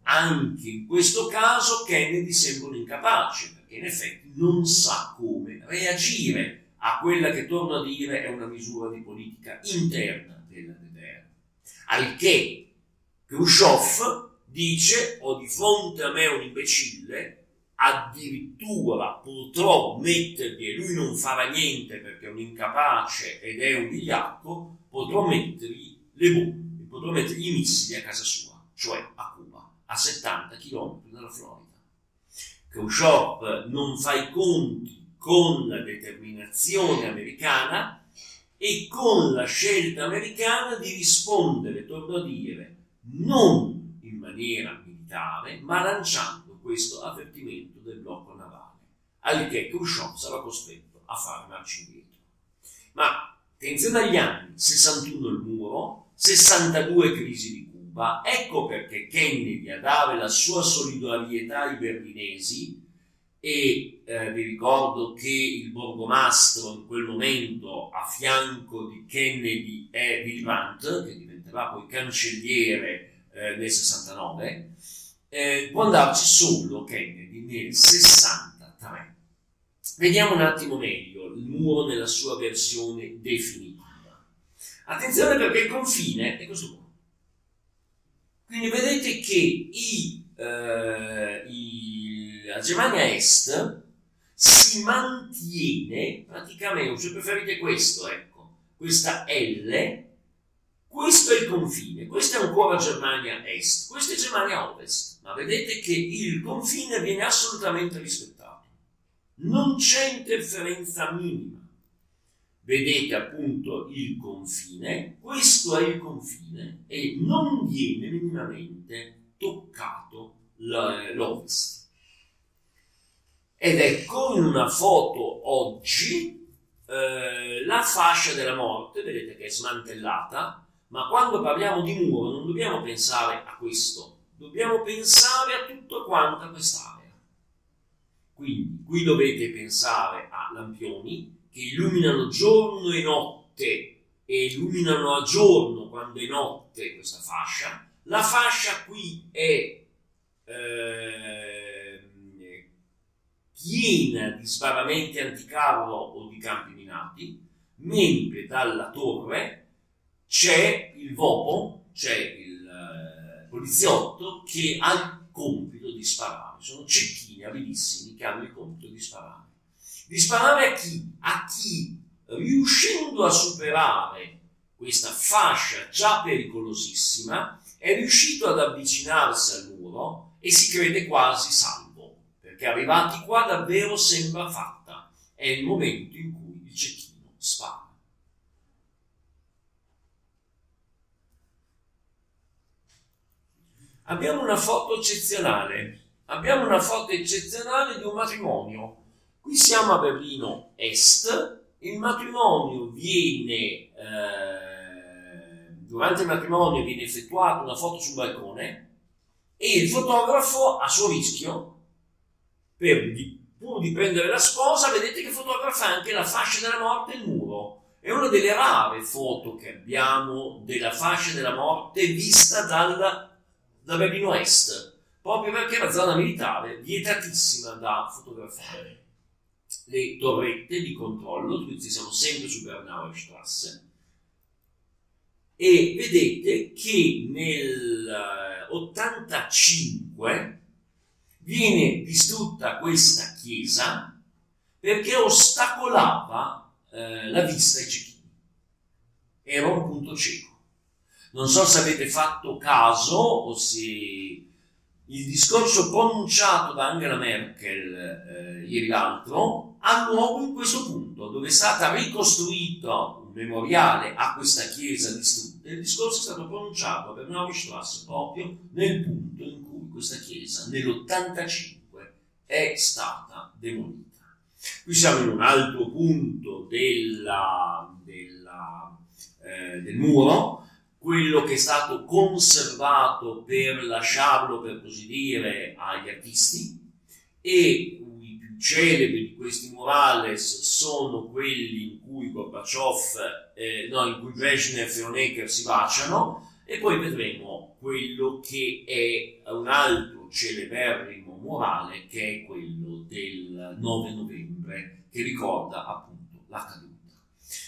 Anche in questo caso Kennedy sembra un incapace, perché in effetti non sa come reagire a quella che, torno a dire, è una misura di politica interna della DDR. Al che Khrushchev dice ho di fronte a me un imbecille, addirittura potrò mettergli, e lui non farà niente perché è un incapace ed è un vigliacco, potrò mettergli le bombe, potrò mettere i missili a casa sua, cioè a Cuba, a 70 km dalla Florida. Khrushchev non fa i conti con la determinazione americana e con la scelta americana di rispondere, torno a dire, non in maniera militare, ma lanciando questo avvertimento del blocco navale, al che Khrushchev sarà costretto a fare marcia indietro. Ma attenzione agli anni, 61 il muro, 62 crisi di Cuba, ecco perché Kennedy a dare la sua solidarietà ai berlinesi e eh, vi ricordo che il borgomastro in quel momento a fianco di Kennedy è Willy Brandt, che diventerà poi cancelliere eh, nel 69, eh, può andarci solo Kennedy nel 63. Vediamo un attimo meglio il muro nella sua versione definitiva. Attenzione perché il confine è questo qua. Quindi vedete che i, eh, i, la Germania Est si mantiene praticamente, se preferite questo, ecco, questa L, questo è il confine, questa è ancora Germania Est, questa è Germania Ovest, ma vedete che il confine viene assolutamente rispettato, non c'è interferenza minima vedete appunto il confine, questo è il confine e non viene minimamente toccato l'ovest. Ed ecco in una foto oggi eh, la fascia della morte, vedete che è smantellata, ma quando parliamo di muro non dobbiamo pensare a questo, dobbiamo pensare a tutta quanta quest'area. Quindi qui dovete pensare a lampioni, che illuminano giorno e notte e illuminano a giorno quando è notte questa fascia. La fascia qui è eh, piena di sparamenti anticarro o di campi minati, mentre dalla torre c'è il vopo, c'è il eh, poliziotto che ha il compito di sparare. Sono cecchini abilissimi che hanno il compito di sparare di sparare a chi? A chi, riuscendo a superare questa fascia già pericolosissima, è riuscito ad avvicinarsi al muro e si crede quasi salvo, perché arrivati qua davvero sembra fatta. È il momento in cui il cecchino spara. Abbiamo una foto eccezionale. Abbiamo una foto eccezionale di un matrimonio Qui siamo a Berlino Est, il matrimonio viene, eh, durante il matrimonio viene effettuata una foto sul balcone e il fotografo a suo rischio, per pur di prendere la sposa, vedete che fotografa anche la fascia della morte e il muro. È una delle rare foto che abbiamo della fascia della morte vista dal, da Berlino Est, proprio perché una zona militare vietatissima da fotografare le torrette di controllo, questi siamo sempre su Bernauer Strasse, e vedete che nel 85 viene distrutta questa chiesa perché ostacolava eh, la vista ai cecchini. Era un punto cieco. Non so se avete fatto caso o se il discorso pronunciato da Angela Merkel eh, ieri l'altro ha luogo in questo punto, dove è stata ricostruita un memoriale a questa chiesa distrutta. Il discorso è stato pronunciato per Neustrasse proprio nel punto in cui questa chiesa nell'85 è stata demolita. Qui siamo in un altro punto della, della, eh, del muro, quello che è stato conservato per lasciarlo, per così dire, agli artisti e i più celebri di questi murales sono quelli in cui Gorbaciov, eh, no, in cui Brezhnev e Honecker si baciano e poi vedremo quello che è un altro celeberrimo murale che è quello del 9 novembre che ricorda appunto la caduta.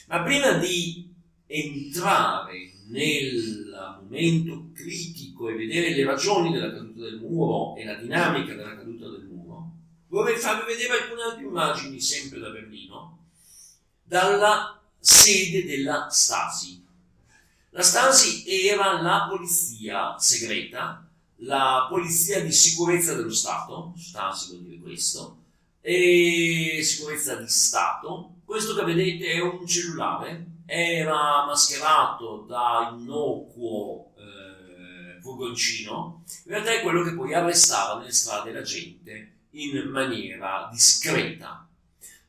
Ma prima di entrare nel momento critico e vedere le ragioni della caduta del muro e la dinamica della caduta del muro, vorrei farvi vedere alcune altre immagini, sempre da Berlino, dalla sede della Stasi. La Stasi era la polizia segreta, la polizia di sicurezza dello Stato, Stasi vuol dire questo, e sicurezza di Stato. Questo che vedete è un cellulare, era mascherato da innocuo eh, furgoncino, in realtà è quello che poi arrestava nelle strade la gente in maniera discreta.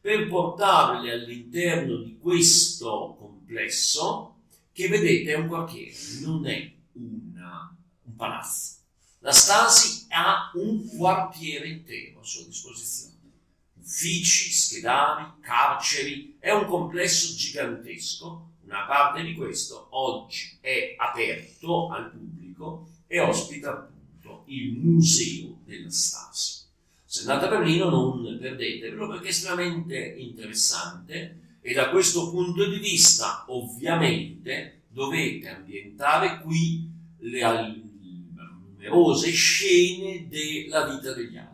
Per portarli all'interno di questo complesso, che vedete è un quartiere, non è una, un palazzo. La Stasi ha un quartiere intero a sua disposizione. Uffici, schedari, carceri, è un complesso gigantesco. Una parte di questo oggi è aperto al pubblico e ospita appunto il museo della Stasi. Se andate a Berlino non perdetevelo perché è estremamente interessante e da questo punto di vista ovviamente dovete ambientare qui le numerose scene della vita degli altri,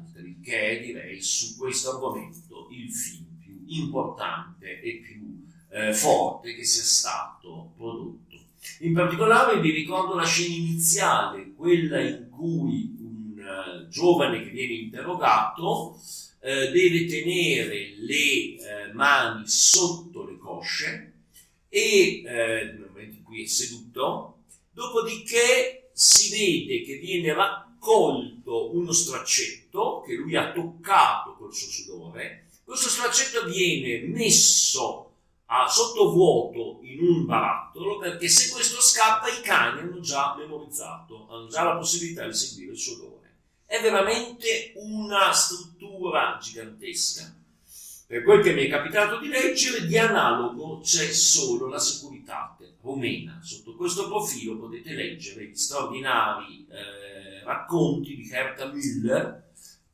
che è direi su questo argomento il film più importante e più eh, forte che sia stato prodotto. In particolare vi ricordo la scena iniziale, quella in cui un uh, giovane che viene interrogato eh, deve tenere le eh, mani sotto le cosce e eh, nel momento in cui è seduto, dopodiché si vede che viene raccolto uno straccetto che lui ha toccato col suo sudore, questo straccetto viene messo a sottovuoto in un barattolo perché se questo scappa i cani hanno già memorizzato, hanno già la possibilità di seguire il suo odore. È veramente una struttura gigantesca. Per quel che mi è capitato di leggere, di analogo c'è solo la Securitate rumena. Sotto questo profilo potete leggere gli straordinari eh, racconti di Herta Müller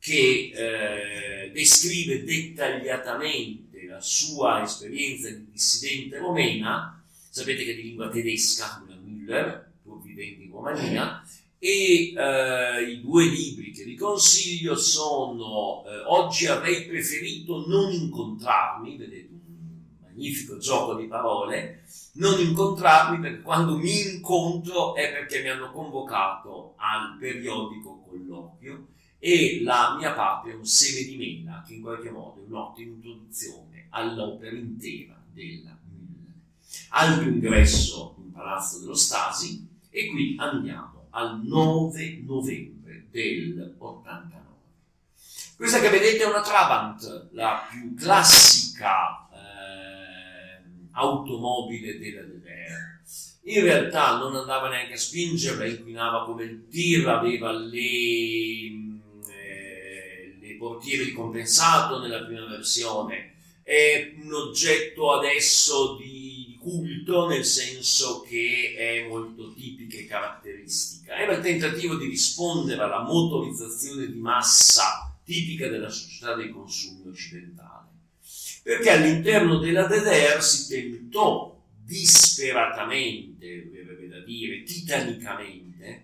che eh, descrive dettagliatamente la sua esperienza di dissidente romena. Sapete che è di lingua tedesca, Müller, pur vivendo in Romania, e eh, i due libri che vi consiglio sono eh, Oggi avrei preferito non incontrarmi, vedete un magnifico gioco di parole, non incontrarmi perché quando mi incontro è perché mi hanno convocato al periodico colloquio e la mia patria è un seme di mela che in qualche modo è un'ottima introduzione all'opera intera della Müller. Alto ingresso in Palazzo dello Stasi e qui andiamo al 9 novembre del 89. Questa che vedete è una Trabant, la più classica eh, automobile della DDR. In realtà non andava neanche a spingerla, inquinava come il tir, aveva le, le portiere di compensato nella prima versione. È un oggetto adesso di culto nel senso che è molto tipica e caratteristica. Era il tentativo di rispondere alla motorizzazione di massa tipica della società dei consumi occidentali, perché all'interno della DDR si tentò disperatamente, verrebbe da dire, titanicamente,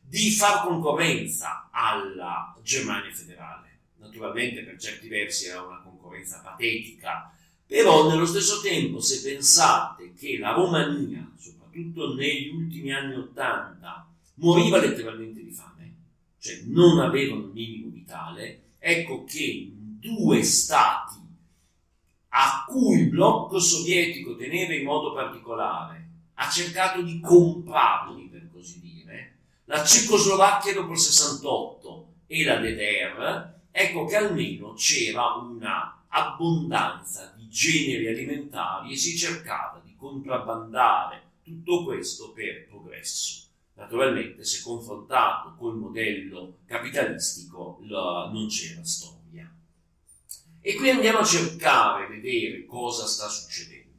di far concorrenza alla Germania federale. Naturalmente per certi versi era una concorrenza patetica, però nello stesso tempo, se pensate che la Romania, soprattutto negli ultimi anni Ottanta, moriva letteralmente di fame, cioè non aveva un minimo vitale, ecco che due stati a cui il blocco sovietico teneva in modo particolare ha cercato di comprarli, per così dire, la Cecoslovacchia dopo il 68 e la DDR, ecco che almeno c'era una abbondanza di generi alimentari e si cercava di contrabbandare tutto questo per progresso. Naturalmente, se confrontato col modello capitalistico, non c'era storia. E qui andiamo a cercare, vedere cosa sta succedendo.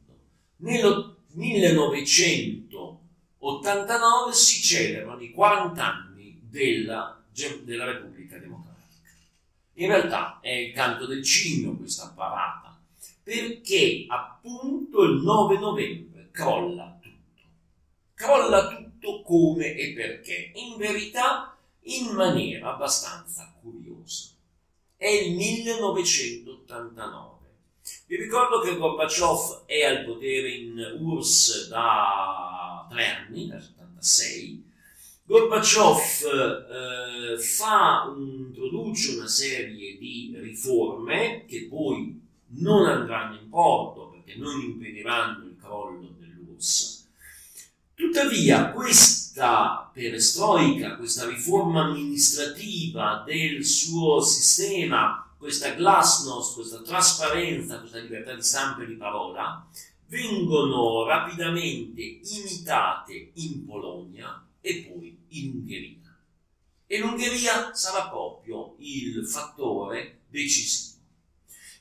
Nel 1989 si celebrano i 40 anni della, della Repubblica Democratica in realtà è il canto del cigno questa parata, perché appunto il 9 novembre crolla tutto. Crolla tutto come e perché. In verità in maniera abbastanza curiosa. È il 1989. Vi ricordo che Gorbaciov è al potere in URSS da tre anni, dal 76, Gorbaciov eh, fa, introduce una serie di riforme che poi non andranno in porto perché non impediranno il crollo dell'URSS. Tuttavia questa perestroica, questa riforma amministrativa del suo sistema, questa glasnost, questa trasparenza, questa libertà di stampa e di parola, vengono rapidamente imitate in Polonia e poi in Ungheria. E l'Ungheria sarà proprio il fattore decisivo.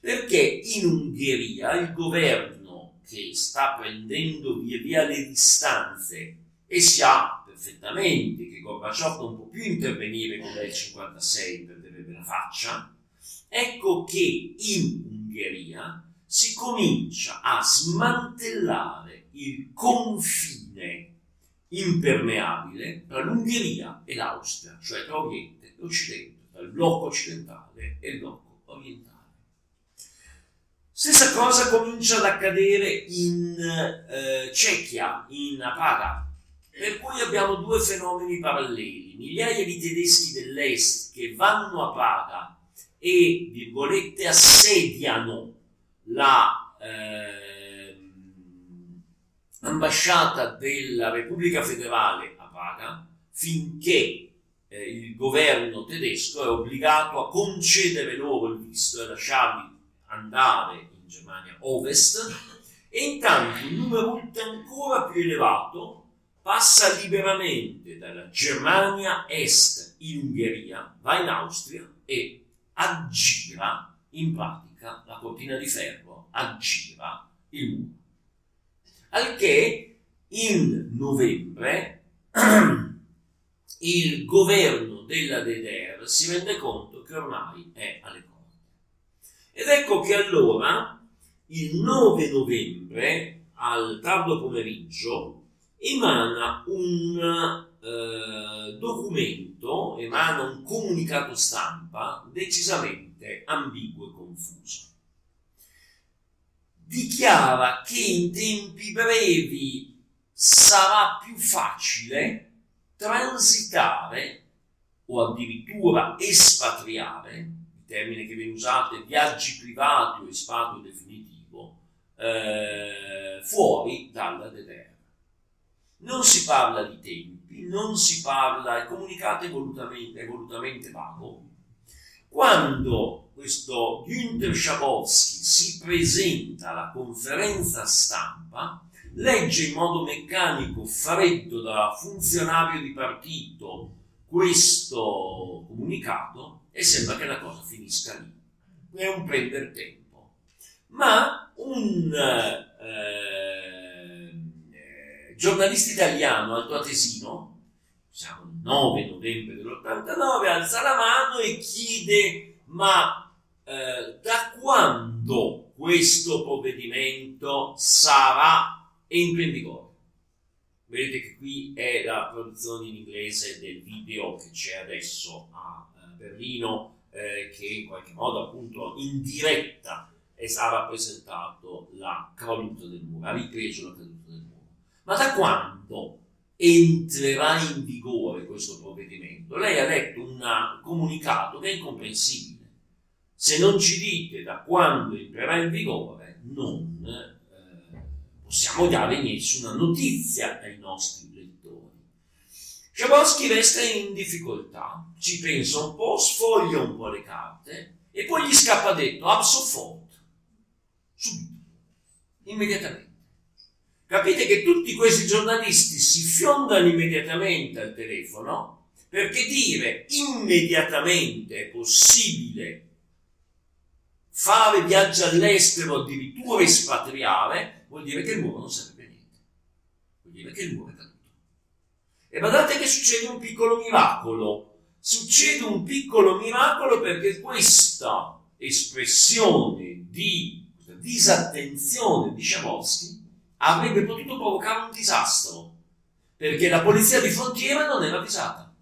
Perché in Ungheria il governo che sta prendendo via via le distanze e sa perfettamente che Gorbaciov non può più intervenire come nel 56 per vedere la faccia, ecco che in Ungheria si comincia a smantellare il confine impermeabile tra l'Ungheria e l'Austria, cioè tra Oriente e Occidente, tra il blocco occidentale e il blocco orientale. Stessa cosa comincia ad accadere in eh, Cecchia, in Praga, per cui abbiamo due fenomeni paralleli. Migliaia di tedeschi dell'est che vanno a Praga e, virgolette, assediano la eh, ambasciata della Repubblica Federale a Praga finché eh, il governo tedesco è obbligato a concedere loro il visto e lasciarli andare in Germania Ovest e intanto un numero ancora più elevato passa liberamente dalla Germania Est in Ungheria, va in Austria e aggira in pratica la cortina di ferro, aggira il muro. Al che in novembre [clears throat] il governo della DDR si rende conto che ormai è alle corde. Ed ecco che allora il 9 novembre al tardo pomeriggio emana un eh, documento, emana un comunicato stampa decisamente ambiguo e confuso dichiara che in tempi brevi sarà più facile transitare o addirittura espatriare, il termine che viene usato è viaggi privati o espatrio definitivo, eh, fuori dalla DDR. Non si parla di tempi, non si parla, il comunicato è volutamente, è volutamente vago. Quando questo Günther Schabowski si presenta alla conferenza stampa, legge in modo meccanico, freddo da funzionario di partito, questo comunicato e sembra che la cosa finisca lì. È un prendere tempo. Ma un eh, eh, giornalista italiano altoatesino, siamo il 9 novembre dell'89, alza la mano e chiede ma eh, da quando questo provvedimento sarà entra in vigore? Vedete che qui è la produzione in inglese del video che c'è adesso a eh, Berlino, eh, che in qualche modo appunto in diretta ha rappresentato la caduta del muro, ha ripreso la caduta del muro. Ma da quando entrerà in vigore questo provvedimento? Lei ha letto un comunicato che è incomprensibile se non ci dite da quando entrerà in vigore, non eh, possiamo dare nessuna notizia ai nostri lettori. Schabowski resta in difficoltà, ci pensa un po', sfoglia un po' le carte e poi gli scappa detto Absofort, subito, immediatamente. Capite che tutti questi giornalisti si fiondano immediatamente al telefono perché dire immediatamente è possibile fare viaggi all'estero, addirittura espatriare, vuol dire che il muro non serve a niente. Vuol dire che il muro è caduto. E guardate che succede un piccolo miracolo. Succede un piccolo miracolo perché questa espressione di disattenzione di Schabowski avrebbe potuto provocare un disastro, perché la polizia di frontiera non era avvisata.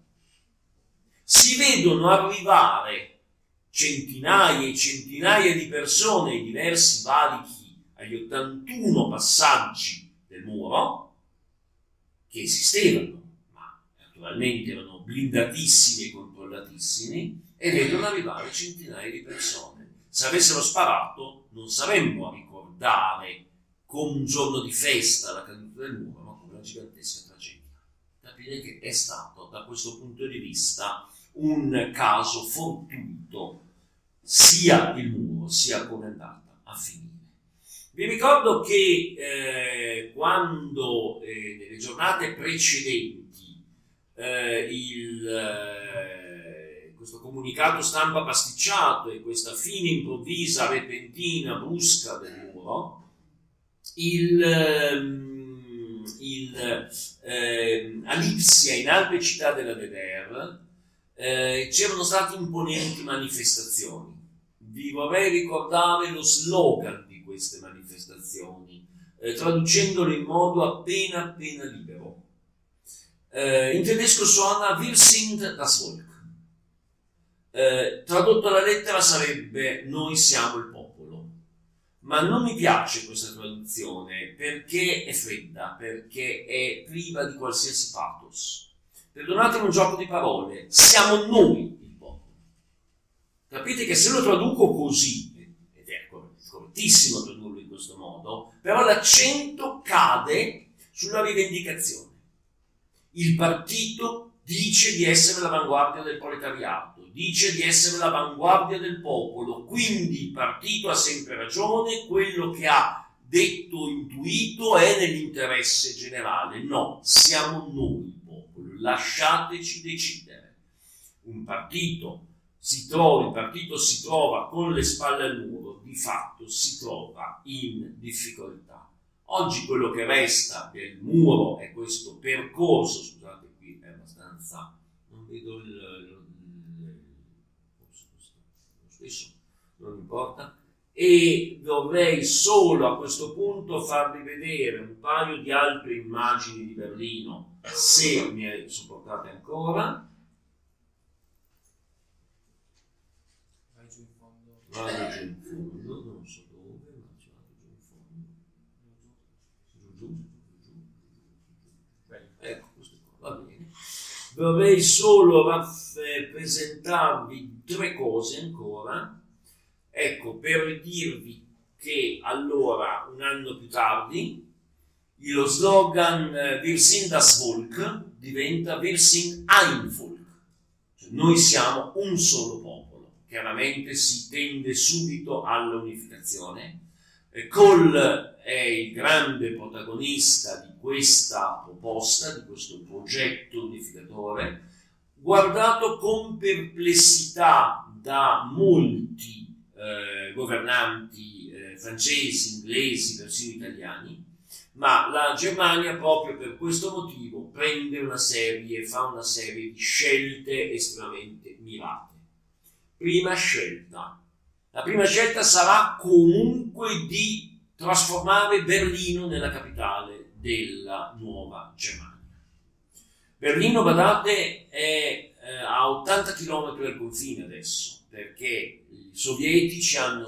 Si vedono arrivare centinaia e centinaia di persone ai diversi valichi, agli 81 passaggi del muro, che esistevano, ma naturalmente erano blindatissimi e controllatissimi, e vedono arrivare centinaia di persone. Se avessero sparato, non saremmo a ricordare come un giorno di festa la caduta del muro, ma come una gigantesca tragedia. Capire che è stato, da questo punto di vista, un caso fortuito, sia il muro, sia come è andata a finire. Vi ricordo che eh, quando eh, nelle giornate precedenti eh, il, eh, questo comunicato stampa pasticciato e questa fine improvvisa, repentina, brusca del muro, il, ehm, il ehm, Alipsia in altre città della DDR eh, c'erano state imponenti manifestazioni. Vi vorrei ricordare lo slogan di queste manifestazioni, eh, traducendolo in modo appena appena libero. Eh, in tedesco suona Wir sind das Volk. Eh, tradotto alla lettera sarebbe Noi siamo il. Ma non mi piace questa traduzione perché è fredda, perché è priva di qualsiasi pathos perdonatemi un gioco di parole, siamo noi il popolo. Capite che se lo traduco così, ed è correttissimo tradurlo in questo modo, però l'accento cade sulla rivendicazione. Il partito dice di essere l'avanguardia del proletariato, dice di essere l'avanguardia del popolo, quindi il partito ha sempre ragione, quello che ha detto, intuito è nell'interesse generale. No, siamo noi lasciateci decidere. Un partito si trova, il partito si trova con le spalle al muro, di fatto si trova in difficoltà. Oggi quello che resta del muro è questo percorso, scusate qui è abbastanza, non vedo il, il, il forse questo, lo stesso, non importa, e vorrei solo a questo punto farvi vedere un paio di altre immagini di Berlino, se mi sopportate ancora. Vai giù in fondo. Vado giù in fondo, non so dove, ma ci vado giù in fondo. Giù, giù, giù, giù, giù. Ecco, questo qua, va bene. Vorrei solo raff- presentarvi tre cose ancora Ecco, per dirvi che allora, un anno più tardi, lo slogan eh, Wir sind das Volk diventa Wir sind ein Volk. Cioè, noi siamo un solo popolo. Chiaramente si tende subito all'unificazione. Kohl è il grande protagonista di questa proposta, di questo progetto unificatore, guardato con perplessità da molti eh, governanti eh, francesi, inglesi, persino italiani, ma la Germania proprio per questo motivo prende una serie, fa una serie di scelte estremamente mirate. Prima scelta. La prima scelta sarà comunque di trasformare Berlino nella capitale della nuova Germania. Berlino, badate, è eh, a 80 km dal confine adesso, perché i sovietici hanno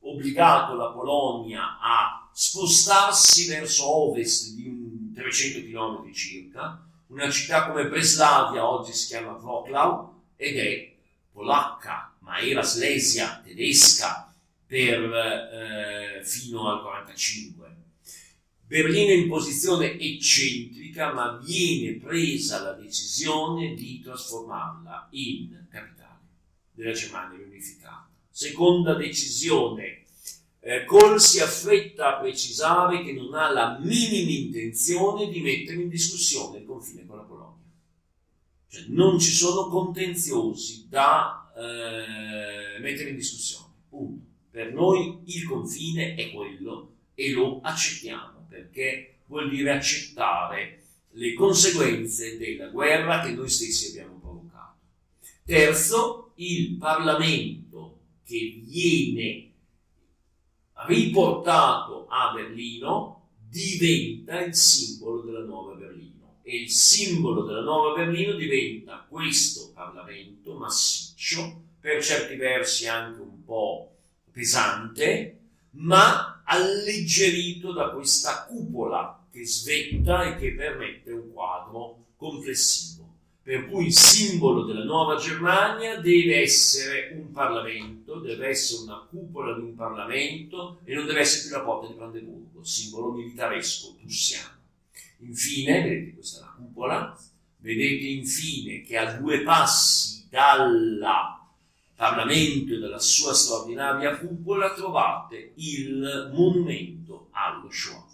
obbligato la Polonia a spostarsi verso ovest di 300 km circa. Una città come Breslavia oggi si chiama Wroclaw ed è polacca, ma era Slesia tedesca per, eh, fino al 45. Berlino in posizione eccentrica, ma viene presa la decisione di trasformarla in capitale della Germania unificata. Seconda decisione, eh, Kohl si affretta a precisare che non ha la minima intenzione di mettere in discussione il confine con la Polonia. Cioè non ci sono contenziosi da eh, mettere in discussione. Punto. Per noi il confine è quello e lo accettiamo perché vuol dire accettare le conseguenze della guerra che noi stessi abbiamo provocato. Terzo, il Parlamento che viene riportato a Berlino diventa il simbolo della nuova Berlino e il simbolo della nuova Berlino diventa questo Parlamento massiccio, per certi versi anche un po' pesante, ma alleggerito da questa cupola che svetta e che permette un quadro complessivo. Per cui il simbolo della nuova Germania deve essere un Parlamento, deve essere una cupola di un Parlamento e non deve essere più la porta di Brandeburgo, simbolo militaresco prussiano. Infine, vedete questa è la cupola, vedete infine che a due passi dal Parlamento e dalla sua straordinaria cupola trovate il monumento allo Shoah.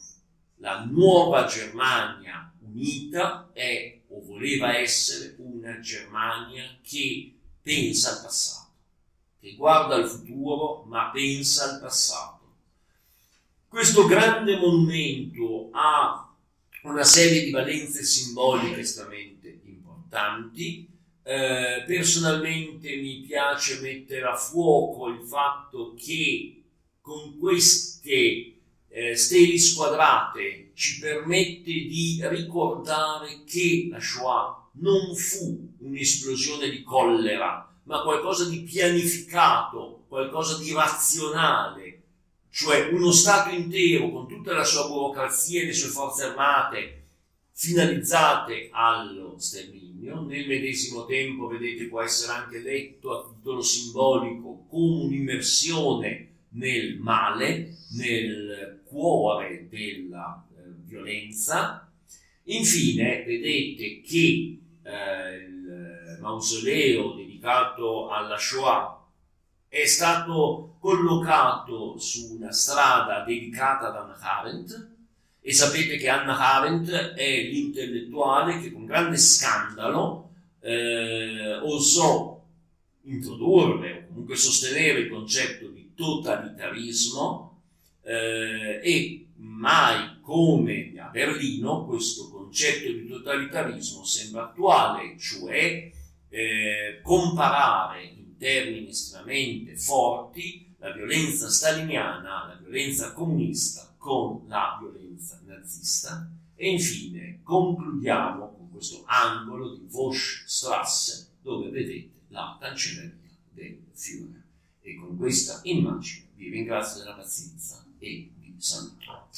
La nuova Germania unita è o voleva essere una Germania che pensa al passato, che guarda al futuro ma pensa al passato. Questo grande monumento ha una serie di valenze simboliche estremamente importanti. Eh, personalmente mi piace mettere a fuoco il fatto che con queste eh, steli squadrate ci permette di ricordare che la Shoah non fu un'esplosione di collera, ma qualcosa di pianificato, qualcosa di razionale, cioè uno Stato intero con tutta la sua burocrazia e le sue forze armate finalizzate allo sterminio. Nel medesimo tempo, vedete, può essere anche letto a titolo simbolico come un'immersione nel male, nel cuore della eh, violenza. Infine, vedete che eh, il mausoleo dedicato alla Shoah è stato collocato su una strada dedicata ad Anna Arendt e sapete che Anna Arendt è l'intellettuale che con grande scandalo eh, osò introdurre o comunque sostenere il concetto totalitarismo eh, e mai come a Berlino questo concetto di totalitarismo sembra attuale, cioè eh, comparare termini estremamente forti la violenza staliniana, la violenza comunista con la violenza nazista e infine concludiamo con questo angolo di Voschstrasse dove vedete la cancelleria del Führer. E con questa immagine vi ringrazio della pazienza e vi saluto.